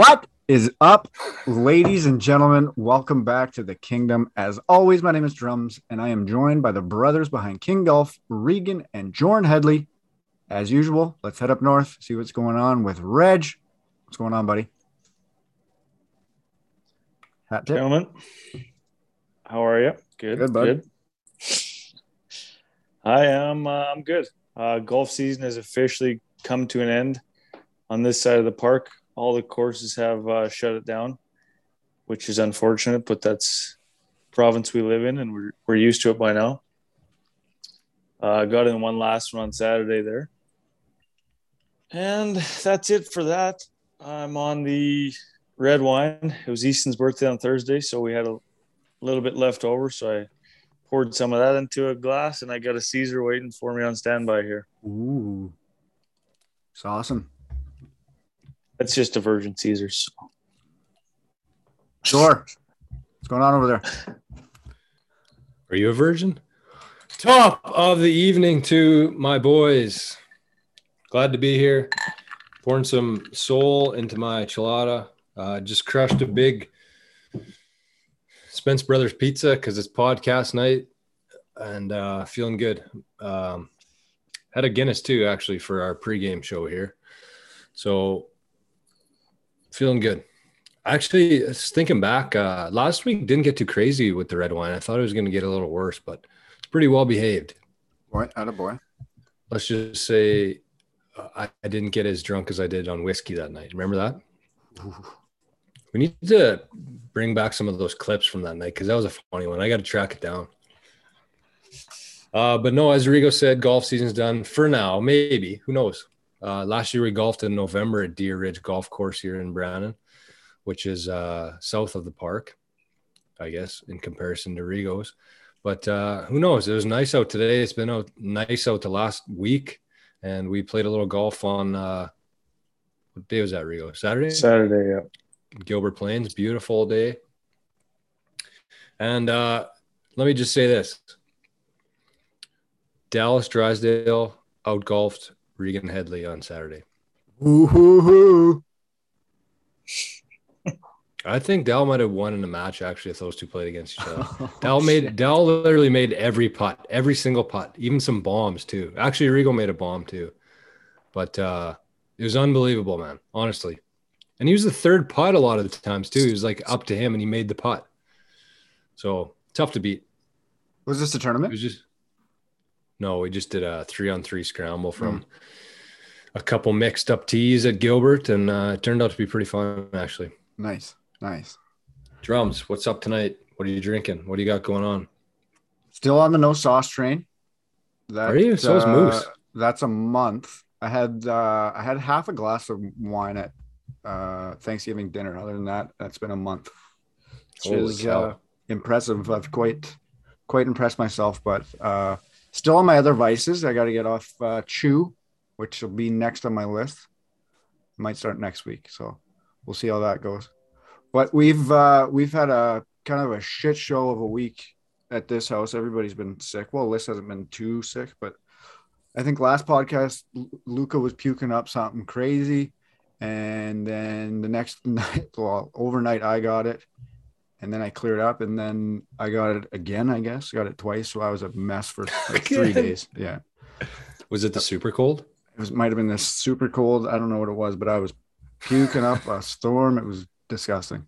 What is up, ladies and gentlemen? Welcome back to the kingdom. As always, my name is Drums, and I am joined by the brothers behind King Golf, Regan and Jordan Headley. As usual, let's head up north, see what's going on with Reg. What's going on, buddy? Hat tip. Gentlemen, how are you? Good. Good, bud. Good. I am. Uh, I'm good. Uh, golf season has officially come to an end on this side of the park all the courses have uh, shut it down, which is unfortunate, but that's province we live in, and we're we're used to it by now. Uh, got in one last one on Saturday there, and that's it for that. I'm on the red wine. It was Easton's birthday on Thursday, so we had a little bit left over. So I poured some of that into a glass, and I got a Caesar waiting for me on standby here. Ooh, it's awesome. It's just a Virgin Caesars. Sure. What's going on over there? Are you a virgin? Top of the evening to my boys. Glad to be here. Pouring some soul into my chilada. Uh, just crushed a big Spence Brothers pizza because it's podcast night and uh, feeling good. Um, had a Guinness too, actually, for our pregame show here. So feeling good. Actually, thinking back, uh, last week didn't get too crazy with the red wine. I thought it was going to get a little worse, but it's pretty well behaved. Boy, out of boy. Let's just say uh, I, I, didn't get as drunk as I did on whiskey that night. Remember that? Ooh. We need to bring back some of those clips from that night because that was a funny one. I got to track it down. Uh, but no, as Rigo said, golf season's done for now. Maybe who knows? Uh, last year we golfed in November at Deer Ridge Golf Course here in Brandon, which is uh, south of the park, I guess, in comparison to Rigo's. But uh, who knows? It was nice out today. It's been out nice out the last week, and we played a little golf on uh, what day was that, Rigo? Saturday. Saturday, yeah. Gilbert Plains, beautiful day. And uh, let me just say this: Dallas Drysdale out golfed Regan Headley on Saturday. I think Dal might have won in the match actually if those two played against each other. Oh, Dal made Dal literally made every putt, every single putt, even some bombs too. Actually, Rigo made a bomb too. But uh it was unbelievable, man. Honestly. And he was the third putt a lot of the times too. He was like up to him and he made the putt. So tough to beat. Was this a tournament? It was just no, we just did a three on three scramble from mm. a couple mixed up tees at Gilbert, and uh, it turned out to be pretty fun, actually. Nice, nice. Drums, what's up tonight? What are you drinking? What do you got going on? Still on the no sauce train. That, are you? So is uh, Moose. That's a month. I had uh, I had half a glass of wine at uh, Thanksgiving dinner. Other than that, that's been a month. Which Holy is uh, impressive. I've quite quite impressed myself, but uh, Still on my other vices. I got to get off uh, Chew, which will be next on my list. Might start next week, so we'll see how that goes. But we've uh, we've had a kind of a shit show of a week at this house. Everybody's been sick. Well, Liz hasn't been too sick, but I think last podcast Luca was puking up something crazy, and then the next night, well, overnight I got it, and then I cleared up, and then I got it again. I guess got it twice, so I was a mess for like three days. Yeah. Was it the super cold? It was might have been the super cold. I don't know what it was, but I was puking up a storm. It was disgusting.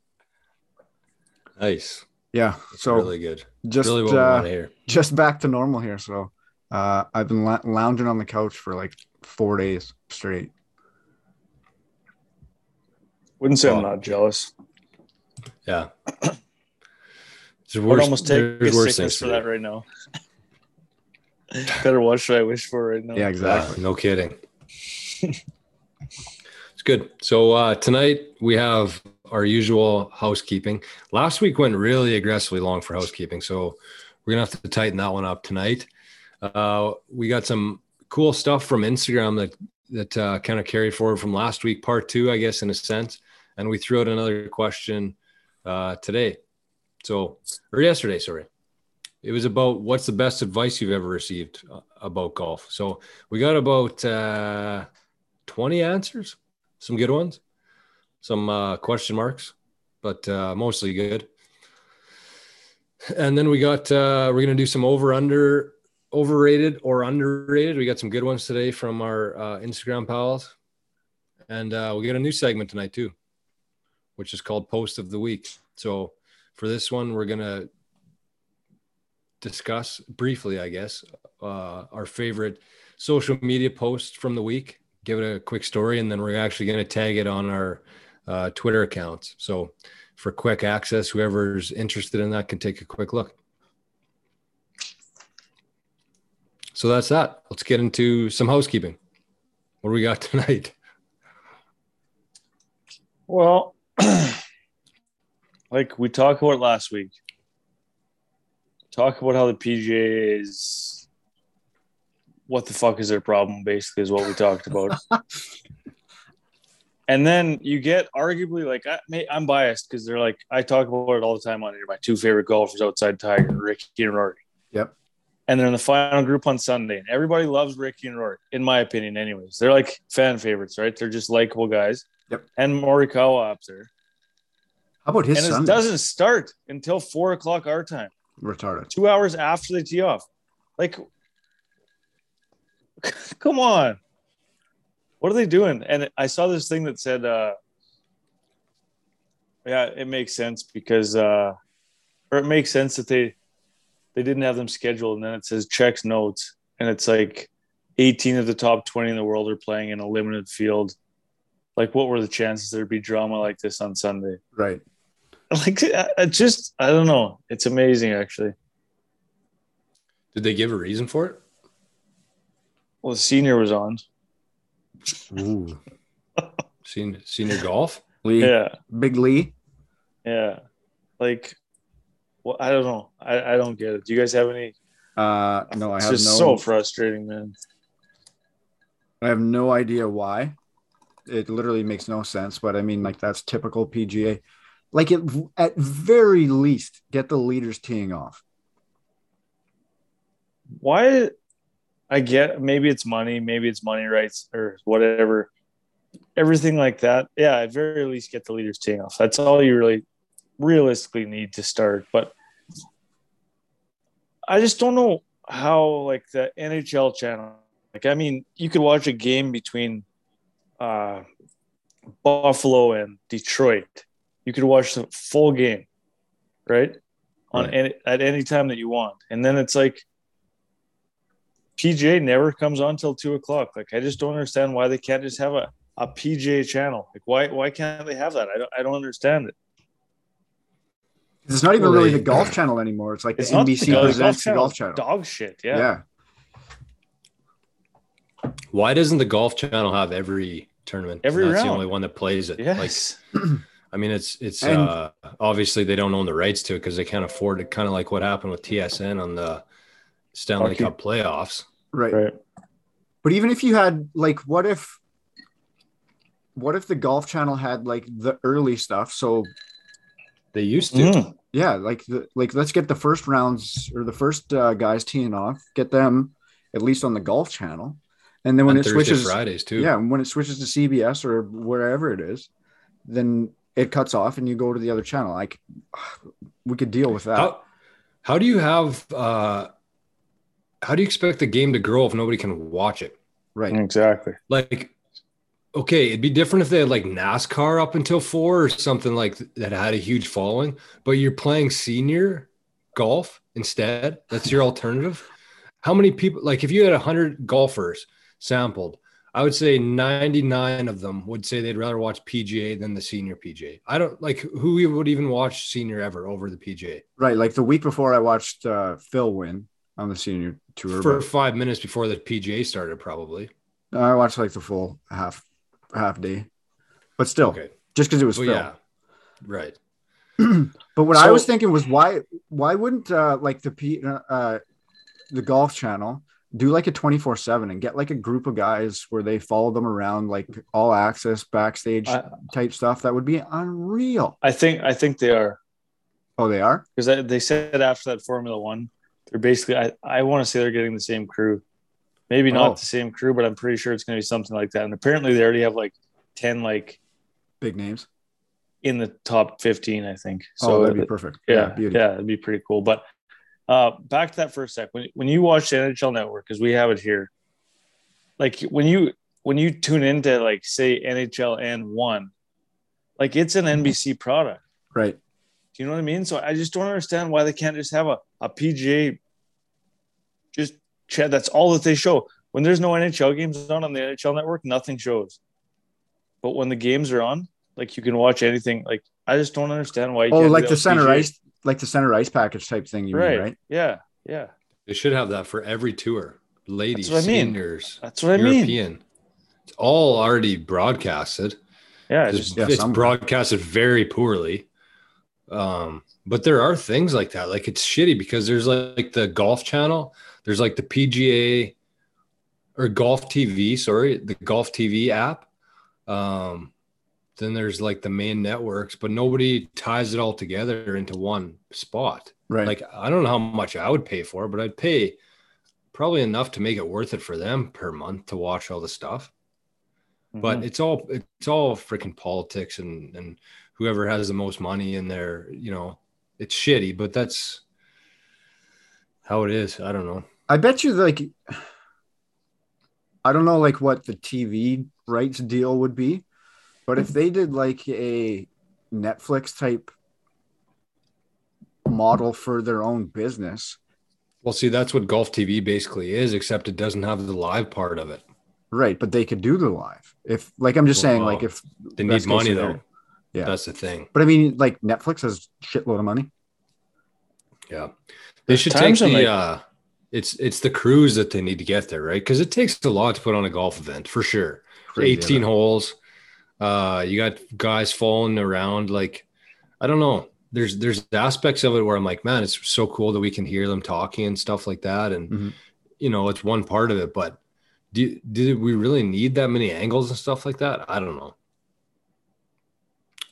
Nice. Yeah. That's so really good. Just really uh, just back to normal here. So uh, I've been la- lounging on the couch for like four days straight. Wouldn't say. I'm not jealous. Yeah. It's worse, I'd almost take a sickness for that right now. Better what should I wish for right now? Yeah, exactly. no kidding. it's good. So uh, tonight we have our usual housekeeping. Last week went really aggressively long for housekeeping, so we're gonna have to tighten that one up tonight. Uh, we got some cool stuff from Instagram that that uh, kind of carried forward from last week, part two, I guess, in a sense. And we threw out another question uh, today. So, or yesterday, sorry. It was about what's the best advice you've ever received uh, about golf. So we got about uh, 20 answers, some good ones. some uh, question marks, but uh, mostly good. And then we got uh, we're gonna do some over under overrated or underrated. We got some good ones today from our uh, Instagram pals, and uh, we got a new segment tonight too, which is called Post of the Week. So for this one, we're gonna discuss briefly, I guess, uh, our favorite social media post from the week. Give it a quick story, and then we're actually going to tag it on our uh, Twitter accounts. So, for quick access, whoever's interested in that can take a quick look. So that's that. Let's get into some housekeeping. What do we got tonight? Well, like we talked about last week, talk about how the PGA is what the fuck is their problem basically is what we talked about and then you get arguably like I, am biased because they're like I talk about it all the time on here. My two favorite golfers outside Tiger, Ricky and Rory. Yep. And they're in the final group on Sunday, and everybody loves Ricky and Rory, in my opinion. Anyways, they're like fan favorites, right? They're just likable guys. Yep. And Morikawa up there. How about his? And Sunday? it doesn't start until four o'clock our time. Retarded. Two hours after they tee off. Like, come on what are they doing? And I saw this thing that said, uh, yeah, it makes sense because, uh, or it makes sense that they, they didn't have them scheduled. And then it says checks notes. And it's like 18 of the top 20 in the world are playing in a limited field. Like, what were the chances there'd be drama like this on Sunday? Right. Like, I just, I don't know. It's amazing, actually. Did they give a reason for it? Well, the senior was on. Ooh. senior, senior golf? Lee. Yeah. Big Lee. Yeah. Like, well, I don't know. I, I don't get it. Do you guys have any? Uh, no, I it's have just no. so frustrating, man. I have no idea why. It literally makes no sense, but I mean, like that's typical PGA. Like it, at very least, get the leaders teeing off. Why? I get maybe it's money, maybe it's money rights or whatever, everything like that. Yeah, at very least get the leaders teeing off. That's all you really realistically need to start. But I just don't know how like the NHL channel. Like, I mean, you could watch a game between uh, Buffalo and Detroit. You could watch the full game, right? On Right. any at any time that you want, and then it's like PGA never comes on till two o'clock. Like I just don't understand why they can't just have a, a PJ channel. Like why why can't they have that? I don't I don't understand it. It's not even really the golf channel anymore. It's like It's the not the NBC golf- presents the golf channel. Dog shit. yeah. Yeah. Why doesn't the golf channel have every tournament? Every That's round. the only one that plays it. Like, I mean, it's it's And- uh, obviously they don't own the rights to it because they can't afford it. Kind of like what happened with TSN on the Stanley Hockey. Cup playoffs. Right. right. But even if you had like, what if, what if the golf channel had like the early stuff? So They used to. Mm. yeah, like the like let's get the first rounds or the first uh, guys teeing off, get them at least on the golf channel, and then when on it Thursday, switches, Fridays too. yeah, when it switches to CBS or wherever it is, then it cuts off and you go to the other channel. Like we could deal with that. How how do you have uh how do you expect the game to grow if nobody can watch it? right. Exactly. Like okay, it'd be different if they had like NASCAR up until 4 or something like that had a huge following, but you're playing senior golf instead. That's your alternative. How many people like if you had 100 golfers sampled, I would say 99 of them would say they'd rather watch PGA than the senior PGA. I don't like who would even watch senior ever over the PGA. Right. Like the week before I watched uh, Phil win on the senior tour. for but five minutes before the PGA started, probably. I watched like the full half half day. But still, Okay. just because it was Well, Phil. yeah. Right. But what I was thinking was why why wouldn't uh, like the P uh, the golf channel do like a 24 7 and get like a group of guys where they follow them around like all access backstage I- type stuff that would be unreal I think I think they are oh they are because they said after that Formula One, they're basically I, I want to say they're getting the same crew, maybe not Oh. the same crew, but I'm pretty sure it's going to be something like that. And apparently they already have like ten like Big names. in the top 15, I think. Oh, so So oh, that'd be perfect. yeah, yeah, beauty. it'd be pretty cool. But uh, back to that for a sec. When when you watch the NHL Network, because we have it here, like when you when you tune into like say NHL and one, like it's an NBC product. Right. Do you know what I mean? So I just don't understand why they can't just have a, a PGA just chat. That's all that they show. When there's no NHL games on on the NHL network, nothing shows. But when the games are on, like you can watch anything. Like I just don't understand why. You Oh, can't like the center PGA. ice, like the center ice package type thing. You right. mean, right? Yeah, yeah. They should have that for every tour. Ladies, That's what I mean. That's what I mean. European. It's all already broadcasted. Yeah, It's, just yeah, it's broadcasted very poorly. Um, but there are things like that. Like it's shitty because there's like the golf channel, there's like the PGA or golf TV, sorry, the golf TV app. Um, then there's like the main networks, but nobody ties it all together into one spot. Right. Like I don't know how much I would pay for, it, but I'd pay probably enough to make it worth it for them per month to watch all the stuff but Mhm. it's all it's all freaking politics and and whoever has the most money in there you know it's shitty but that's how it is i don't know I bet you like I don't know like what the TV rights deal would be, but if they did like a Netflix type model for their own business, well see that's what golf tv basically is except it doesn't have the live part of it right? But they could do the live. If like I'm just saying, Well, like if they need money scenario. though Yeah. that's the thing but I mean like Netflix has shitload of money. yeah they There's should take the like- uh it's it's the crews that they need to get there right because it takes a lot to put on a golf event for sure Crazy, 18 yeah. holes. Uh, you got guys falling around. Like, I don't know. There's there's aspects of it where I'm like, man, it's so cool that we can hear them talking and stuff like that. And Mhm. you know, it's one part of it. But do do we really need that many angles and stuff like that? I don't know.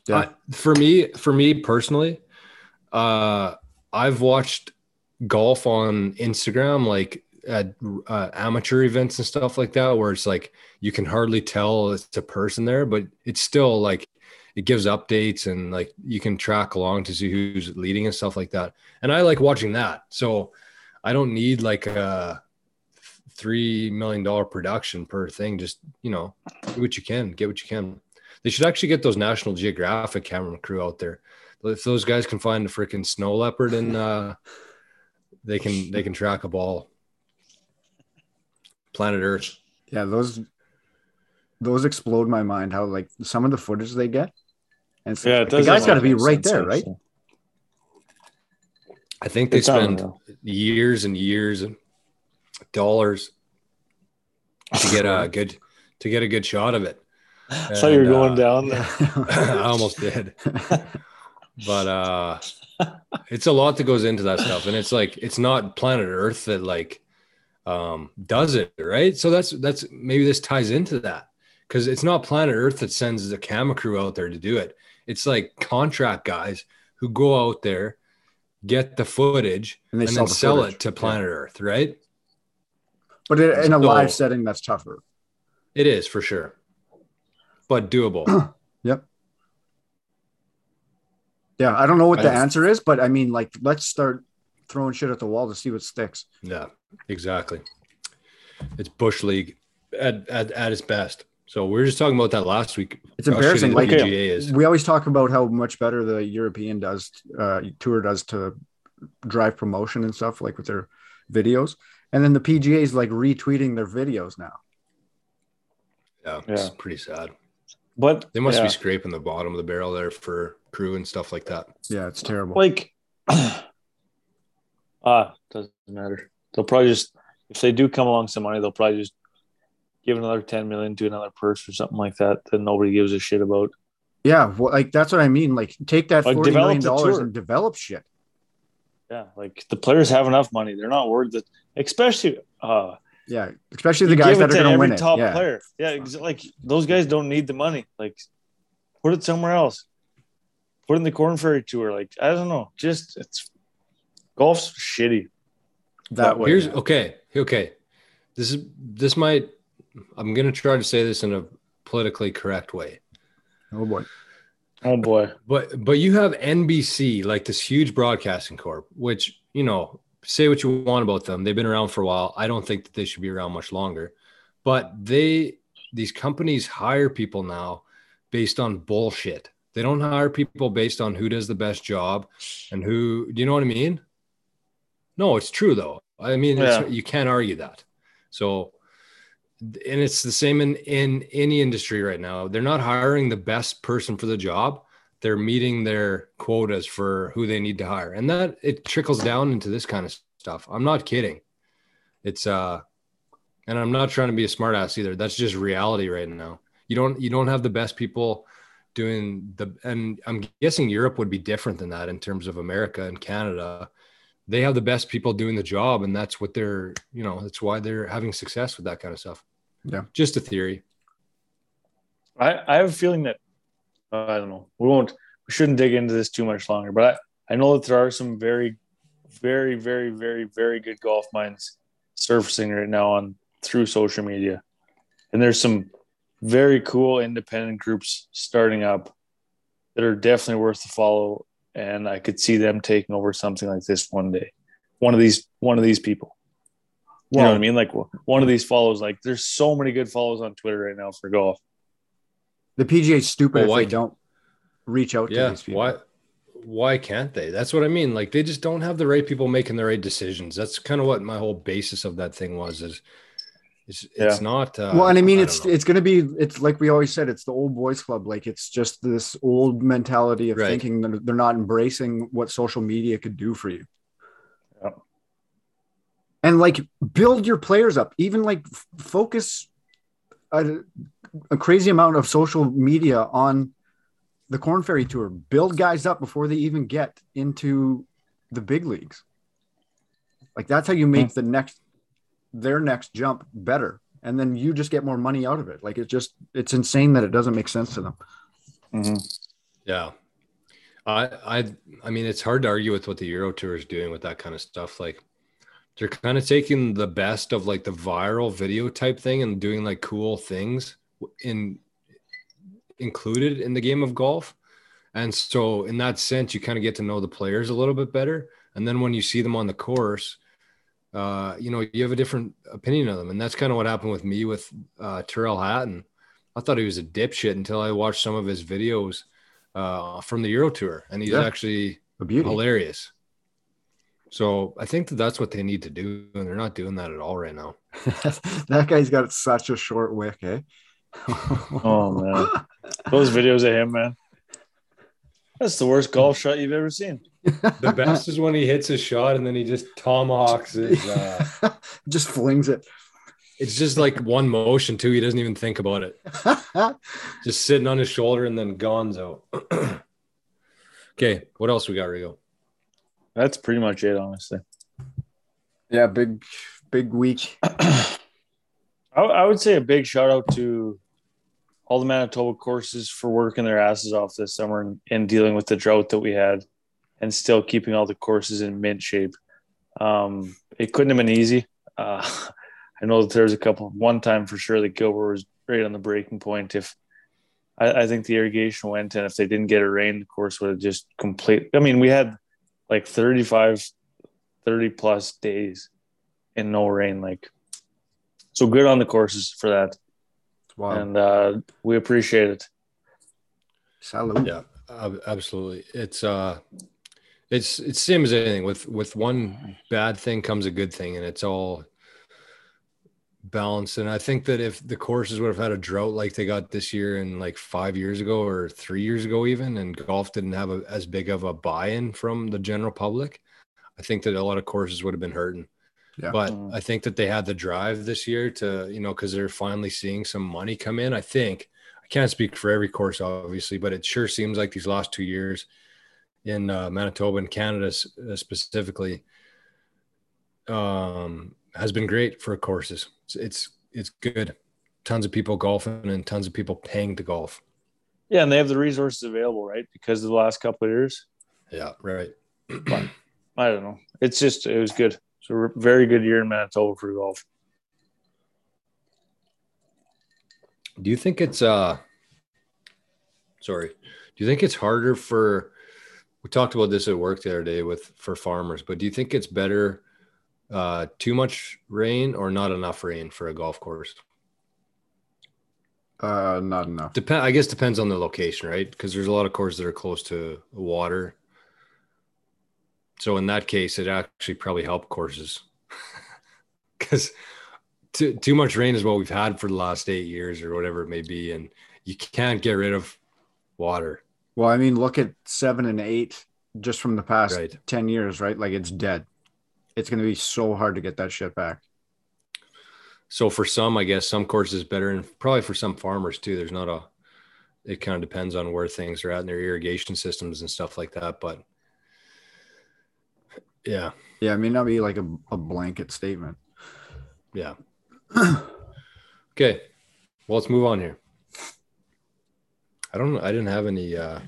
Yeah. I- for me, for me personally, uh, I've watched golf on Instagram, like at uh, amateur events and stuff like that, where it's like you can hardly tell it's a person there, but it's still like it gives updates and like you can track along to see who's leading and stuff like that. And I like watching that. So I don't need like a three million dollar production per thing. Just you know, do what you can, get what you can. They should actually get those National Geographic camera crew out there. If those guys can find a freaking snow leopard and uh, they can they can track a ball. Planet Earth. Yeah, those those explode my mind. How like some of the footage they get, and it's yeah, like, the guy's got to be right there, right? actually. I think they It's spend years and years and dollars to get a good to get a good shot of it. I thought you're going uh, down there. I almost did. But uh it's a lot that goes into that stuff. And it's like it's not planet Earth that like um does it, right? So that's that's maybe this ties into that. Because it's not planet Earth that sends the camera crew out there to do it. It's like contract guys who go out there, get the footage, and they and sell, then the sell footage. it to Yeah. planet Earth, right? But in a So- live setting, that's tougher. It is for sure, but doable. Yep. Yeah, I don't know what I the answer is, but I mean, like, let's start throwing shit at the wall to see what sticks. yeah, exactly. It's bush league at, at at its best. So we were just talking about that last week. It's embarrassing. Like, PGA is. we always talk about how much better the European does, uh, tour does to drive promotion and stuff, like with their videos, and then the PGA is like retweeting their videos now. Yeah, it's Yeah. pretty sad. But They must yeah. be scraping the bottom of the barrel there for crew and stuff like that. Yeah, it's terrible. like ah doesn't matter. They'll probably just if they do come along some money they'll probably just give another 10 million to another purse or something like that that nobody gives a shit about. Yeah, well, like that's what I mean. Like, take that Like, forty million dollars and develop shit. yeah like the players have enough money. They're not worried that especially uh Yeah, especially the guys that are going to win it. top Yeah, player. Yeah ex- like those guys don't need the money. Like put it somewhere else. Put in the Korn Ferry tour. Like i don't know. Just it's golf's shitty that way. Here's okay, okay. This is this might. I'm gonna try to say this in a politically correct way. Oh boy. Oh boy. But but you have NBC, like this huge broadcasting corp, which you know, say what you want about them. They've been around for a while. I don't think that they should be around much longer. But they these companies hire people now based on bullshit. They don't hire people based on who does the best job and who do you know what I mean? No, it's true though. I mean, yeah. you can't argue that. So and it's the same in in any industry right now. They're not hiring the best person for the job. They're meeting their quotas for who they need to hire, and that it trickles down into this kind of stuff. I'm not kidding. It's uh, and I'm not trying to be a smartass either. That's just reality right now. You don't you don't have the best people doing the, and I'm guessing Europe would be different than that in terms of America and Canada they have the best people doing the job and that's what they're you know that's why they're having success with that kind of stuff yeah. Just a theory. I, I have a feeling that uh, I don't know. We won't. We shouldn't dig into this too much longer. But I, I know that there are some very, very, very, very, very good golf minds surfacing right now on through social media, and there's some very cool independent groups starting up that are definitely worth the follow. And I could see them taking over something like this one day. One of these, one of these people. You well, know what I mean? Like one of these follows, like there's so many good follows on Twitter right now for golf. The PGA stupid well, if they don't reach out yeah, to these people. Why why can't they? That's what I mean. Like they just don't have the right people making the right decisions. That's kind of what my whole basis of that thing was is it's, it's yeah. not uh, well and i mean I it's it's going to be it's like we always said it's the old boys club. Like it's just this old mentality of right. thinking that they're not embracing what social media could do for you. And like build your players up. Even like f- focus a, a, crazy amount of social media on the Korn Ferry tour. Build guys up before they even get into the big leagues. Like that's how you make mm-hmm. the next their next jump better and then you just get more money out of it like it's just it's insane that it doesn't make sense to them mm-hmm. yeah I, I, I mean, it's hard to argue with what the Euro Tour is doing with that kind of stuff. Like, they're kind of taking the best of like the viral video type thing and doing like cool things in included in the game of golf. And so in that sense, you kind of get to know the players a little bit better. And then when you see them on the course, uh, you know, you have a different opinion of them. And that's kind of what happened with me with uh, Tyrrell Hatton. I thought he was a dipshit until I watched some of his videos uh, from the Euro Tour, and he's yeah. actually hilarious. So I think that that's what they need to do, and they're not doing that at all right now. that guy's got such a short wick, eh? oh man, those videos of him, man. That's the worst golf shot you've ever seen. the best is when he hits a shot and then he just tomahawks his, uh, just flings it. It's just like one motion too. He doesn't even think about it. just sitting on his shoulder and then gonzo. okay, what else we got, Rigo? That's pretty much it, honestly. Yeah, big, big week. I, I would say a big shout out to all the Manitoba courses for working their asses off this summer and, and, dealing with the drought that we had and still keeping all the courses in mint shape. Um, it couldn't have been easy. Uh, I know that there's a couple, one time for sure that Gilbert was right on the breaking point. If I, I think the irrigation went and if they didn't get a rain, the course would have just complete. I mean, we had like 35 30 plus days in no rain like so good on the courses for that wow. and uh we appreciate it Salute. yeah absolutely it's uh it's it's same as anything with with one bad thing comes a good thing and it's all balanced and i think that if the courses would have had a drought like they got this year and like five years ago or three years ago even and golf didn't have a, as big of a buy-in from the general public i think that a lot of courses would have been hurting yeah. but mm. i think that they had the drive this year to you know because they're finally seeing some money come in i think i can't speak for every course obviously but it sure seems like these last two years in uh, manitoba and canada uh, specifically um has been great for courses. It's, it's it's good. Tons of people golfing and tons of people paying to golf. Yeah, and they have the resources available, right? Because of the last couple of years. Yeah, right. but I don't know. It's just it was good. So a very good year in Manitoba for golf. Do you think it's uh Sorry. Do you think it's harder for? We talked about this at work the other day with for farmers, but do you think it's better uh, too much rain or not enough rain for a golf course? Uh, not enough. Depend. I guess depends on the location, right? Because there's a lot of courses that are close to water. So in that case, it actually probably helped courses because too too much rain is what we've had for the last eight years or whatever it may be, and you can't get rid of water. Well, I mean, look at seven and eight just from the past Right. 10 years, right? Like it's dead. It's going to be so hard to get that shit back. So for some, I guess some courses better, and probably for some farmers too. There's not a. It kind of depends on where things are at in their irrigation systems and stuff like that. But yeah, Yeah, it may not be like a, a blanket statement. yeah. okay, well, let's move on here. I don't. know. I didn't have any uh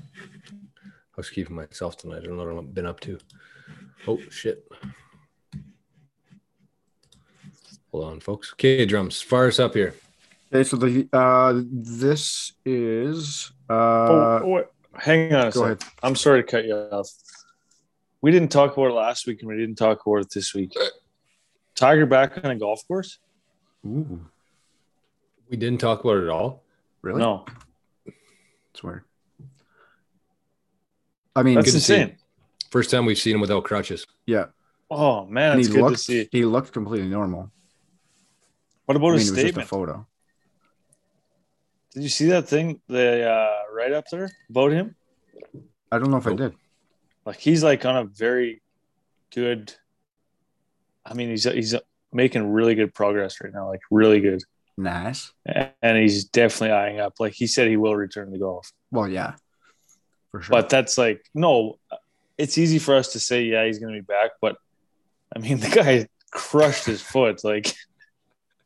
housekeeping myself tonight. I don't know what I've been up to. Oh shit. Hold on, folks. Okay, drums. Fire us up here. Okay, so the uh this is uh oh, oh, hang on a go second. ahead. I'm sorry to cut you off. We didn't talk about it last week, and we didn't talk about it this week. Tiger back on a golf course? Ooh, We didn't talk about it at all. really? No, It's weird. I mean, that's good to see. insane. First time we've seen him without crutches. yeah. Oh man, And it's he good looked to see. he looked completely normal. What I about mean, it his was just a photo. Did you see that thing? The uh, right up there about him. I don't know if I did. Like he's like on a very good. I mean, he's he's making really good progress right now. Like really good, Nice. and he's definitely eyeing up. Like he said, he will return to golf. Well, yeah, for sure. But that's like no. It's easy for us to say, yeah, he's going to be back, but I mean, the guy crushed his foot. Like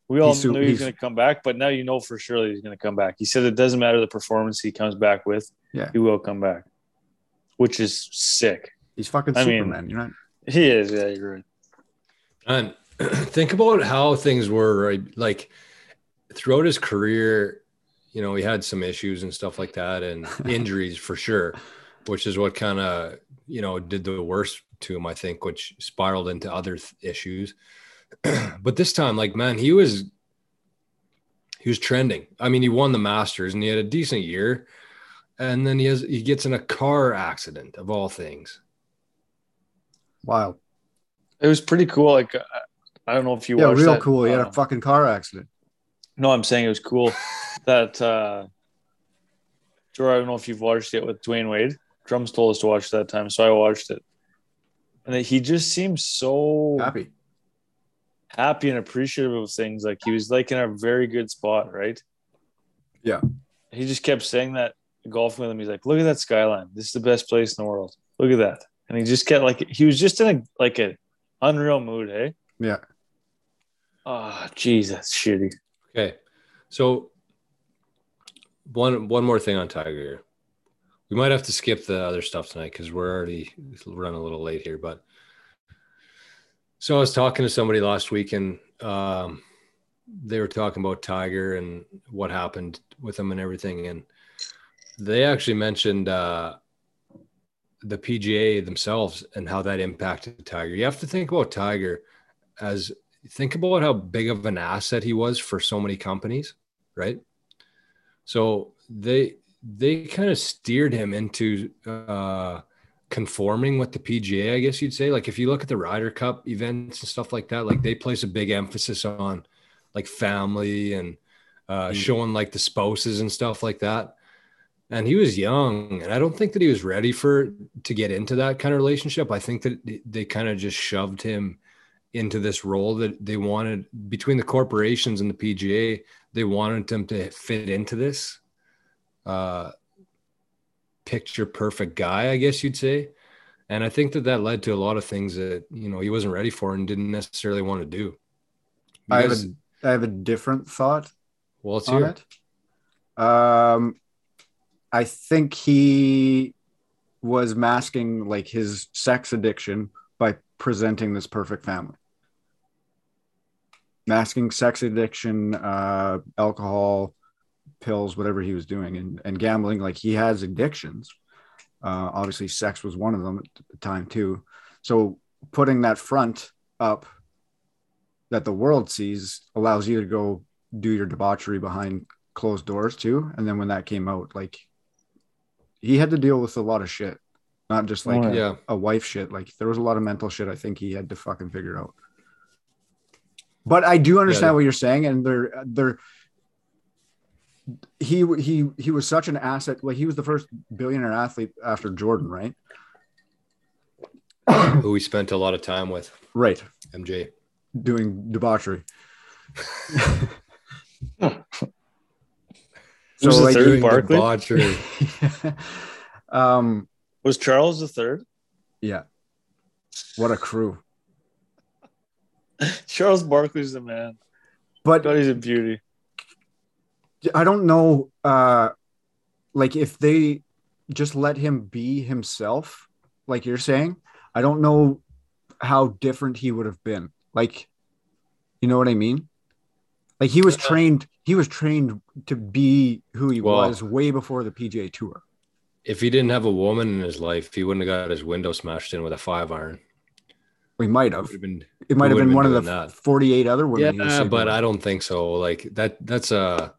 we all He's knew he was he's- going to come back, but now you know for sure that he's going to come back. He said it doesn't matter the performance he comes back with. Yeah. he will come back, which is sick. he's fucking I mean- Superman. you're not. He is. Yeah, you're right. And think about how things were right? like throughout his career. You know, he had some issues and stuff like that, and injuries for sure, which is what kind of you know did the worst to him. I think, which spiraled into other th- issues. but this time, like man, he was he was trending. I mean, he won the Masters and he had a decent year, and then he has he gets in a car accident of all things. Wow, It was pretty cool. Like uh, I don't know if you Yeah, watched real that, cool. He had uh, a fucking car accident. No, I'm saying it was cool that uh Joe, I don't know if you've watched it with Dwyane Wade. Drums told us to watch that time, so I watched it. And he just seems so Happy. happy and appreciative of things. Like he was like in a very good spot, right? Yeah. He just kept saying that golfing with him. He's like, look at that skyline. This is the best place in the world. Look at that. And he just kept like he was just in a like a unreal mood, hey? Yeah. Oh, geez, that's shitty. Okay, so one one more thing on Tiger here. We might have to skip the other stuff tonight because we're already running a little late here. But so I was talking to somebody last week, and um, they were talking about Tiger and what happened with him and everything, and they actually mentioned uh, the PGA themselves and how that impacted Tiger. You have to think about Tiger as think about how big of an asset he was for so many companies, right? So they they kind of steered him into uh, conforming with the PGA, I guess you'd say. Like if you look at the Ryder Cup events and stuff like that, like they place a big emphasis on like family and uh, Mm. showing like the spouses and stuff like that. And he was young, and I don't think that he was ready for to get into that kind of relationship. I think that they- kind of just shoved him into this role that they wanted between the corporations and the PGA. They wanted him to fit into this uh, picture perfect guy, I guess you'd say. And I think that that led to a lot of things that you know he wasn't ready for and didn't necessarily want to do. I have a I have a different thought well, let's on hear it. it. Um, I think he was masking like his sex addiction by presenting this perfect family. Masking sex addiction, uh, alcohol, pills, whatever he was doing, and, and gambling. Like he has addictions. Uh, obviously, sex was one of them at the time too. So putting that front up that the world sees allows you to go do your debauchery behind closed doors too. And then when that came out, like he had to deal with a lot of shit, not just like Oh, yeah. a wife shit. Like there was a lot of mental shit I think he had to fucking figure out. But I do understand Yeah. what you're saying, and they're they're he he he was such an asset. Like he was the first billionaire athlete after Jordan, right? Who we spent a lot of time with, Right, MJ. doing debauchery. Who's the third? Doing Barkley? debauchery. um, Was Charles the third? yeah. What a crew. Charles Barkley's the man. But God, he's a beauty. I don't know uh like if they just let him be himself, like you're saying, I don't know how different he would have been. Like you know what I mean? Like he was trained he was trained to be who he Well- was way before the PGA tour. if he didn't have a woman in his life, he wouldn't have got his window smashed in with a five iron. We might have. Have been It might have been been one of the that. 48 other women. yeah, but with. I don't think so. Like that that's a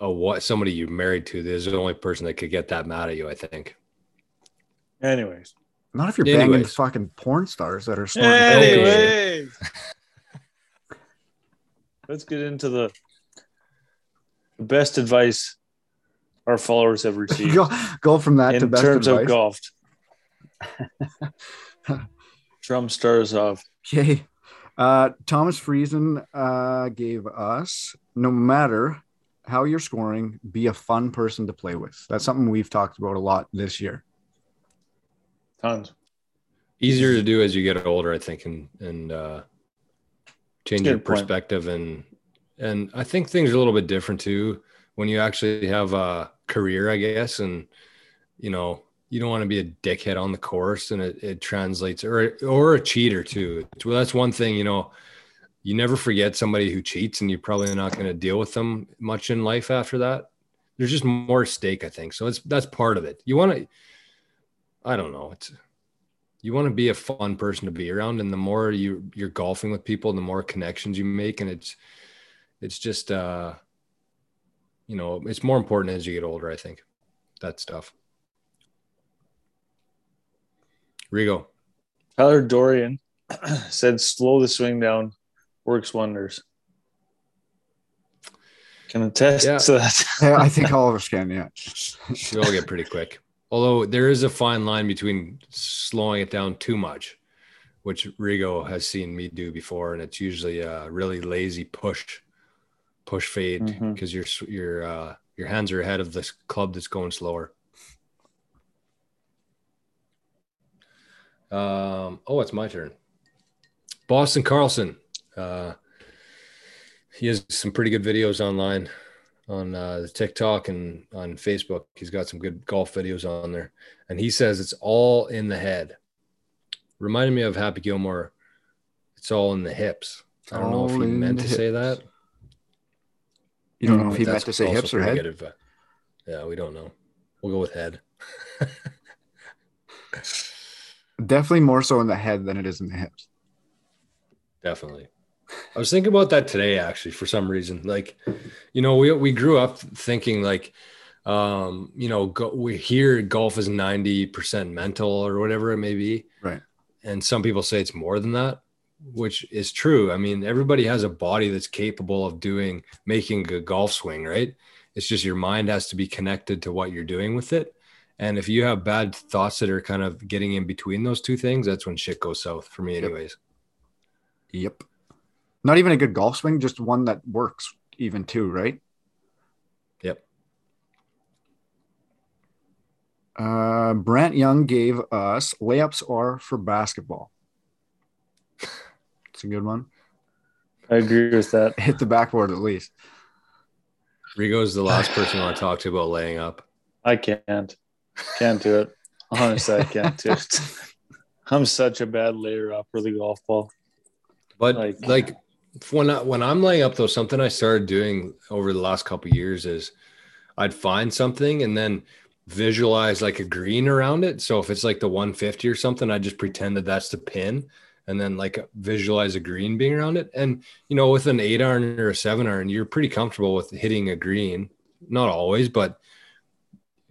a what somebody you married to. There's the only person that could get that mad at you, I think. Anyways. not if you're banging fucking porn stars that are snorting. Anyways. Let's get into the the best advice our followers have received go, go from that to in best terms advice. of golf. Drum stars off. Okay. Uh, Thomas Friesen uh, gave us no matter how you're scoring, be a fun person to play with. That's something we've talked about a lot this year. Tons. Easier to do as you get older, I think, and and uh change your point. perspective and and I think things are a little bit different too when you actually have a career, I guess, and you know, you don't want to be a dickhead on the course and it, it translates or or a cheater too. Well, that's one thing, you know, you never forget somebody who cheats and you're probably not going to deal with them much in life after that. There's just more stake, I think. So it's that's part of it. You want to I don't know. It's you want to be a fun person to be around and the more you you're golfing with people the more connections you make and it's it's just uh you know it's more important as you get older i think that stuff rigo Tyler Dorian said, slow the swing down works wonders. Can attest Yeah. to that. Yeah, I think all of us can. Yeah. we all get pretty quick although there is a fine line between slowing it down too much which rigo has seen me do before and it's usually a really lazy push push fade because your your uh your hands are ahead of this club that's going slower Um, oh, it's my turn. Boston Carlson. Uh, he has some pretty good videos online on uh, the TikTok and on Facebook. He's got some good golf videos on there. And he says it's all in the head. Reminded me of Happy Gilmore. It's all in the hips. I don't know if he meant to say that. You don't know Mm, if he meant to say hips or head. good Yeah, we don't know. We'll go with head. Definitely more so in the head than it is in the hips. Definitely. I was thinking about that today actually for some reason. Like, you know, we we grew up thinking like um, you know, go, we hear golf is 90% mental or whatever it may be. Right. And some people say it's more than that, which is true. I mean, everybody has a body that's capable of doing making a golf swing, right? It's just your mind has to be connected to what you're doing with it. And if you have bad thoughts that are kind of getting in between those two things, that's when shit goes south for me, Yep. anyways. Yep. Not even a good golf swing, just one that works even too, right? Yep. Uh, Brant Young gave us layups are for basketball. It's a good one. I agree with that. Hit the backboard at least. Rigo's the last person I want to talk to about laying up. I can't. Can't do it. Honestly, I can't do it. I'm such a bad layer up for the golf ball. But Like- like, when I, when I'm laying up though, something I started doing over the last couple years is I'd find something and then visualize like a green around it. So if it's like the 150 or something, I just pretend that that's the pin and then like visualize a green being around it. And you know, with an eight iron or a seven iron, you're pretty comfortable with hitting a green. Not always, but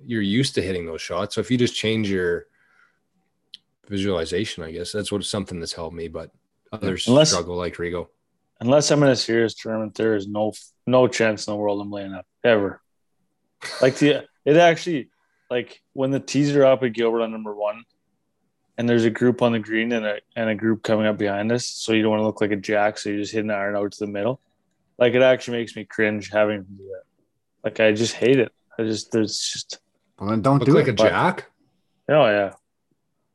you're used to hitting those shots. So if you just change your visualization, I guess that's what something that's helped me. But others unless, struggle like Rigo. Unless I'm in a serious tournament, there is no no chance in the world I'm laying up ever. Like the it actually like when the tees are up at Gilbert on number one, and there's a group on the green and a and a group coming up behind us, so you don't want to look like a jack, so you just hit an iron out to the middle. Like it actually makes me cringe having to do that. Like I just hate it. I just there's just well then don't look do like it, a jack. Oh yeah.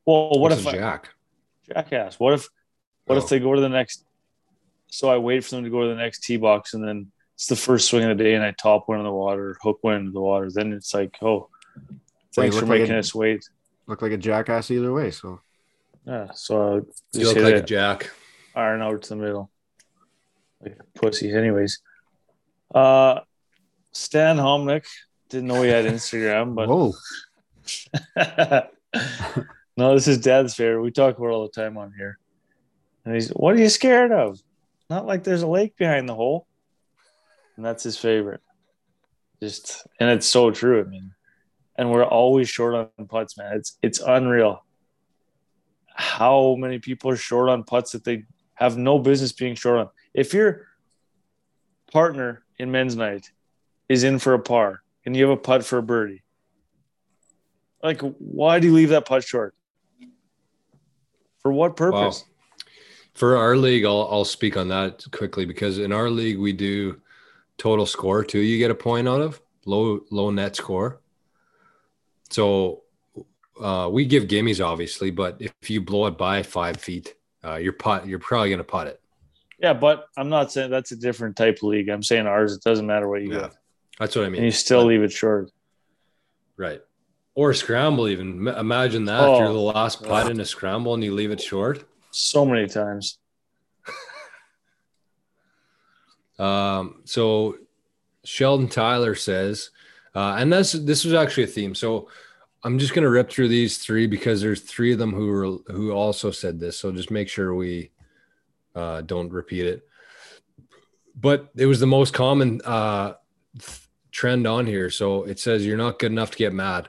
Well, what What's if a jack? I, jackass? What if what oh. if they go to the next? So I wait for them to go to the next tee box, and then it's the first swing of the day, and I top one in the water, hook one into the water. Then it's like, oh, thanks for making like a, us wait. Look like a jackass either way. So yeah, so you look like a jack. Iron out to the middle, like a pussy. Anyways, uh, Stan Homnick didn't know he had Instagram, but whoa. no, this is Dad's favorite. We talk about all the time on here. And he's, what are you scared of? Not like there's a lake behind the hole. And that's his favorite. Just, and it's so true. I mean, and we're always short on putts, man. It's, it's unreal how many people are short on putts that they have no business being short on. If your partner in men's night is in for a par and you have a putt for a birdie, like why do you leave that putt short? For what purpose? Wow. For our league, I'll, I'll speak on that quickly because in our league we do total score too. You get a point out of low low net score. So uh, we give gimmies obviously, but if you blow it by five feet, uh, you're putt. You're probably gonna pot it. Yeah, but I'm not saying that's a different type of league. I'm saying ours. It doesn't matter what you yeah, get. That's what I mean. And you still but, leave it short. Right. Or scramble even. Imagine that oh, you're the last putt in a scramble and you leave it short. So many times. um. So Sheldon Tyler says, uh, and this this was actually a theme. So I'm just gonna rip through these three because there's three of them who were who also said this. So just make sure we uh, don't repeat it. But it was the most common uh, trend on here. So it says you're not good enough to get mad.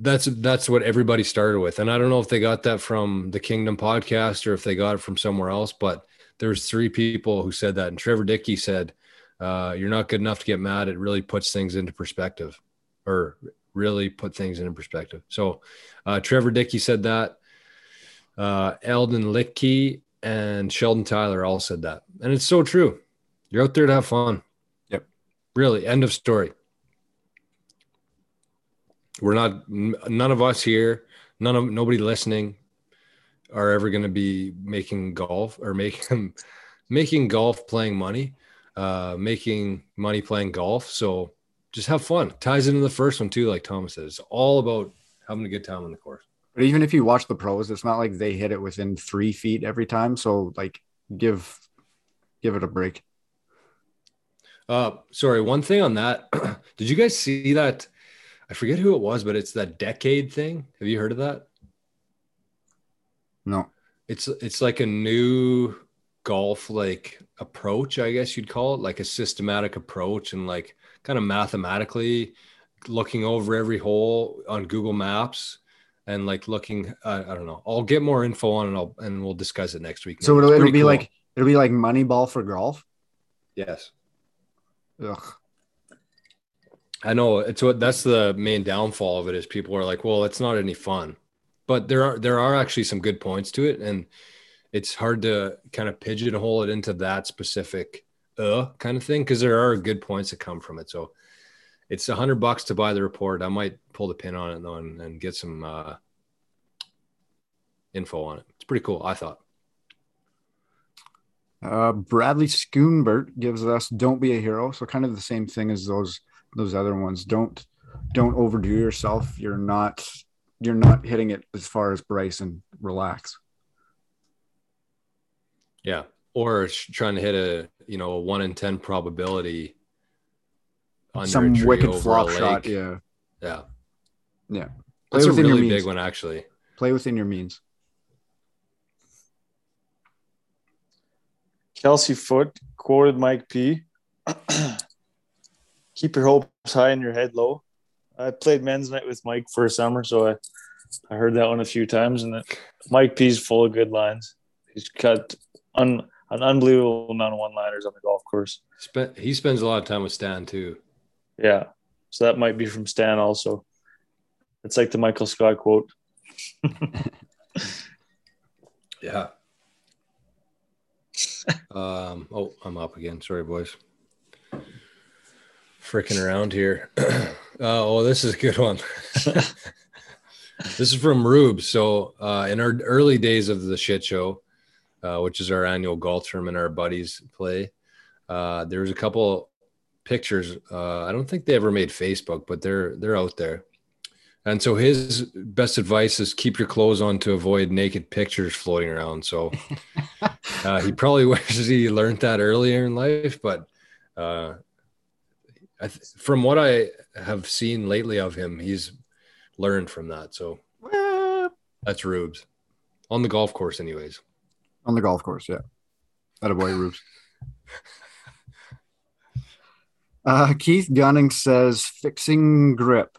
That's that's what everybody started with, and I don't know if they got that from the Kingdom podcast or if they got it from somewhere else. But there's three people who said that, and Trevor Dickey said, uh, "You're not good enough to get mad." It really puts things into perspective, or really put things into perspective. So uh, Trevor Dickey said that. Uh, Eldon Litke and Sheldon Tyler all said that. And it's so true. You're out there to have fun. Yep. Really. End of story. We're not, none of us here, none of nobody listening are ever going to be making golf or making, making golf playing money, uh, making money playing golf. So just have fun. Ties into the first one too, like Thomas says. It's all about having a good time on the course. But even if you watch the pros, it's not like they hit it within three feet every time. So like give give it a break. Uh sorry, one thing on that. Did you guys see that? I forget who it was, but it's that decade thing. Have you heard of that? No. It's it's like a new golf like approach, I guess you'd call it, like a systematic approach and like kind of mathematically looking over every hole on Google Maps and like looking. Uh, I don't know. I'll get more info on it, I'll, and we'll discuss it next week. So it'll, it'll be cool. like it'll be like Moneyball for golf. Yes. Ugh. I know it's what that's the main downfall of it is people are like, well, it's not any fun, but there are there are actually some good points to it, and it's hard to kind of pigeonhole it into that specific uh kind of thing because there are good points that come from it. So it's a hundred bucks to buy the report. I might pull the pin on it though and, and get some uh, info on it. It's pretty cool. I thought. Uh, Bradley Schoonbert gives us "Don't be a hero," so kind of the same thing as those those other ones. Don't don't overdo yourself. You're not you're not hitting it as far as Bryson Relax. Yeah, or trying to hit a you know a one in ten probability some wicked flop shot. Yeah, yeah, yeah. Play That's a really big one, actually. Play within your means. Kelsey Foot quoted Mike P. Keep your hopes high and your head low. I played men's night with Mike for a summer, so I, I heard that one a few times. And Mike P's full of good lines. He's got un, an unbelievable amount of one-liners on the golf course. Spent, he spends a lot of time with Stan too. Yeah, so that might be from Stan also. It's like the Michael Scott quote. yeah. um. Oh, I'm up again. Sorry, boys. Freaking around here. uh, oh, this is a good one. this is from Rube. So, uh, in our early days of the shit show, uh, which is our annual golf tournament our buddies play, uh, there was a couple pictures. Uh, I don't think they ever made Facebook, but they're they're out there. And so his best advice is keep your clothes on to avoid naked pictures floating around. So uh, he probably wishes he learned that earlier in life, but uh, th- from what I have seen lately of him, he's learned from that. So that's Rubes on the golf course, anyways. On the golf course, yeah. That a boy, Rubes. Uh, Keith Gunning says fixing grip.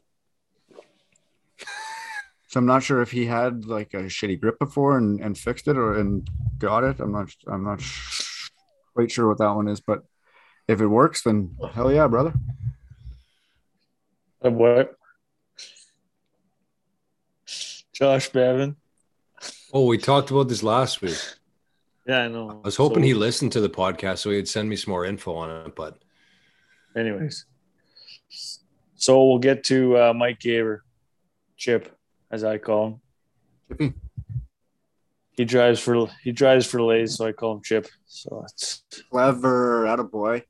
So I'm not sure if he had like a shitty grip before and, and fixed it or and got it. I'm not I'm not quite sure what that one is, but if it works, then hell yeah, brother. Of what? Josh Bevan. Oh, we talked about this last week. Yeah, I know. I was hoping so, he listened to the podcast so he'd send me some more info on it, but anyways. So we'll get to uh, Mike Gaver, Chip, as I call him. Chippy. He drives for he drives for Lays, so I call him Chip. So it's clever, out of boy.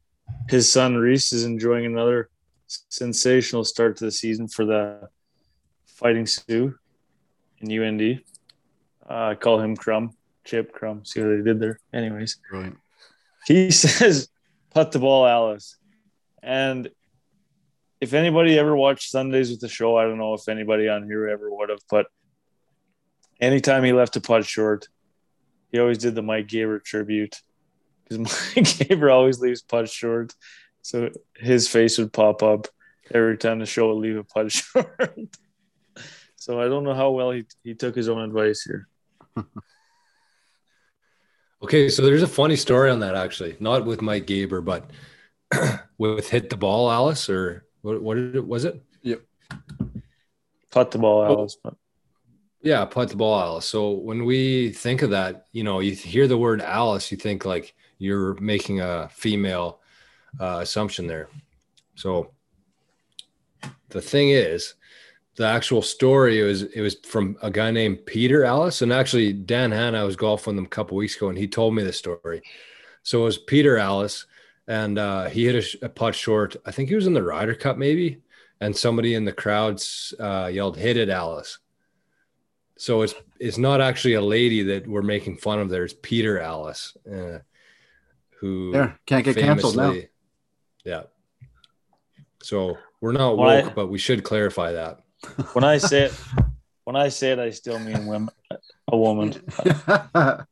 His son Reese is enjoying another sensational start to the season for the Fighting Sioux in UND. Uh, I call him Crumb, Chip Crumb. See what they did there. Anyways. He says, "Put the ball, Alice." And if anybody ever watched Sundays with the show, I don't know if anybody on here ever would have, but anytime he left a putt short, he always did the Mike Gaber tribute because Mike Gaber always leaves putt short. So his face would pop up every time the show would leave a putt short. so I don't know how well he, he took his own advice here. okay, so there's a funny story on that actually, not with Mike Gaber, but with hit the ball, Alice, or what? What did it, was it? Yep. Putt the ball, oh. Alice. Oh, yeah, putt the ball, Alice. So when we think of that, you know, you hear the word Alice, you think like you're making a female uh, assumption there. So the thing is, the actual story was it was from a guy named Peter Alliss, and actually Dan Hanna. I was golfing him a couple weeks ago, and he told me the story. So it was Peter Alliss and uh, he hit a, a, putt short. I think he was in the Ryder Cup, maybe, and somebody in the crowds uh, yelled, "Hit it, Alice!" So it's it's not actually a lady that we're making fun of. There's Peter Alliss, uh, who yeah can't get canceled now. Yeah. So we're not woke, I, but we should clarify that. When I say it, when I say it, I still mean women, a woman.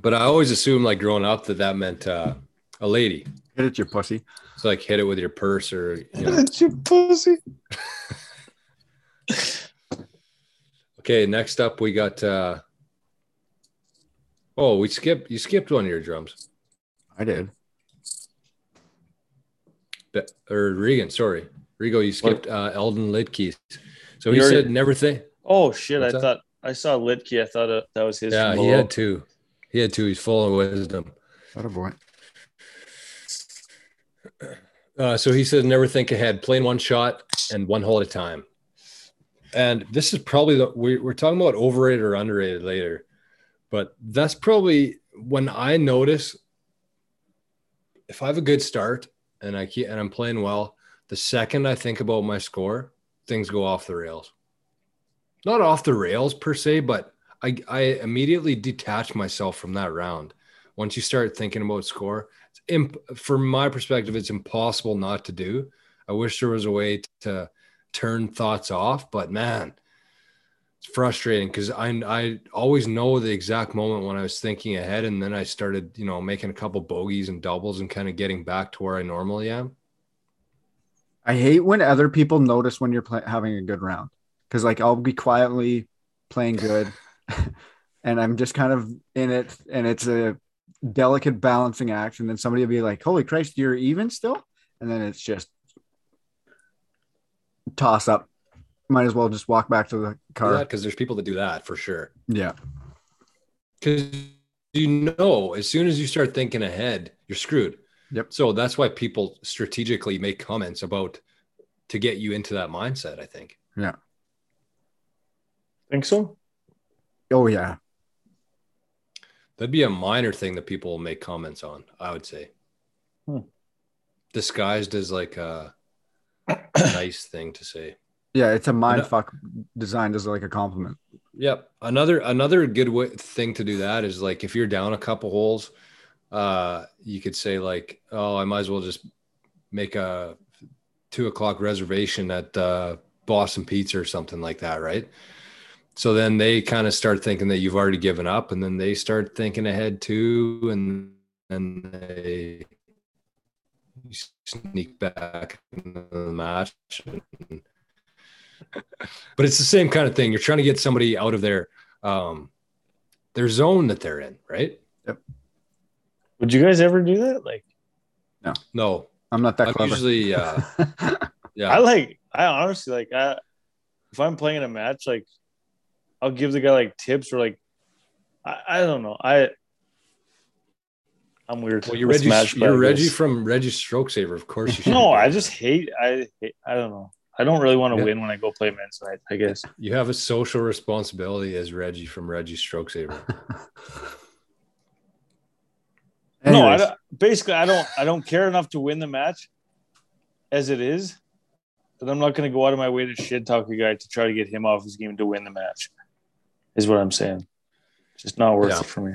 But I always assumed, like growing up, that that meant uh, a lady. Hit it, your pussy. It's like hit it with your purse or you know. hit your pussy. okay, next up we got. uh Oh, we skipped. You skipped one of your drums. I did. Be- or Regan, sorry, Rigo, you skipped uh, Eldon Lidkey. So he said never think. Oh shit! What's I that? thought I saw Lidkey. I thought uh, that was his. Yeah, he had two. He had two. He's full of wisdom. What a boy. Uh, so he said, never think ahead, playing one shot and one hole at a time. And this is probably the we, we're talking about overrated or underrated later, but that's probably when I notice if I have a good start and I keep and I'm playing well, the second I think about my score, things go off the rails. Not off the rails per se, but I I immediately detach myself from that round. Once you start thinking about score, it's imp- from my perspective, it's impossible not to do. I wish there was a way to turn thoughts off, but man, frustrating because I I always know the exact moment when I was thinking ahead, and then I started you know making a couple bogeys and doubles and kind of getting back to where I normally am. I hate when other people notice when you're play- having a good round because like I'll be quietly playing good, and I'm just kind of in it, and it's a delicate balancing act, and then somebody will be like, "Holy Christ, you're even still," and then it's just toss up might as well just walk back to the car because there's people that do that for sure. Yeah, because you know, as soon as you start thinking ahead, you're screwed. Yep. So that's why people strategically make comments about to get you into that mindset. I think. Yeah. Think so? Oh yeah. That'd be a minor thing that people make comments on. I would say. Hmm. Disguised as like a nice thing to say. Yeah, it's a mind fuck designed as like a compliment. Yep. Another another good way, thing to do that is like if you're down a couple holes, uh, you could say like, oh, I might as well just make a two o'clock reservation at uh, Boston Pizza or something like that, right? So then they kind of start thinking that you've already given up, and then they start thinking ahead too, and and they sneak back into the match. And, but it's the same kind of thing. You're trying to get somebody out of their um their zone that they're in, right? Yep. Would you guys ever do that? Like, no, no, I'm not that I'm clever. Usually, uh, yeah. I like. I honestly like. I if I'm playing a match, like, I'll give the guy like tips or like, I, I don't know. I I'm weird. Well, you're Reggie. You're Reggie from Reggie Stroke Saver, of course. You should no, I just hate. I hate, I don't know. I don't really want to yeah. win when I go play men's night. I guess you have a social responsibility as Reggie from Reggie Stroke Saver. no, I basically I don't I don't care enough to win the match as it is, but I'm not going to go out of my way to shit talk a guy to try to get him off his game to win the match. Is what I'm saying. It's just not worth yeah. it for me.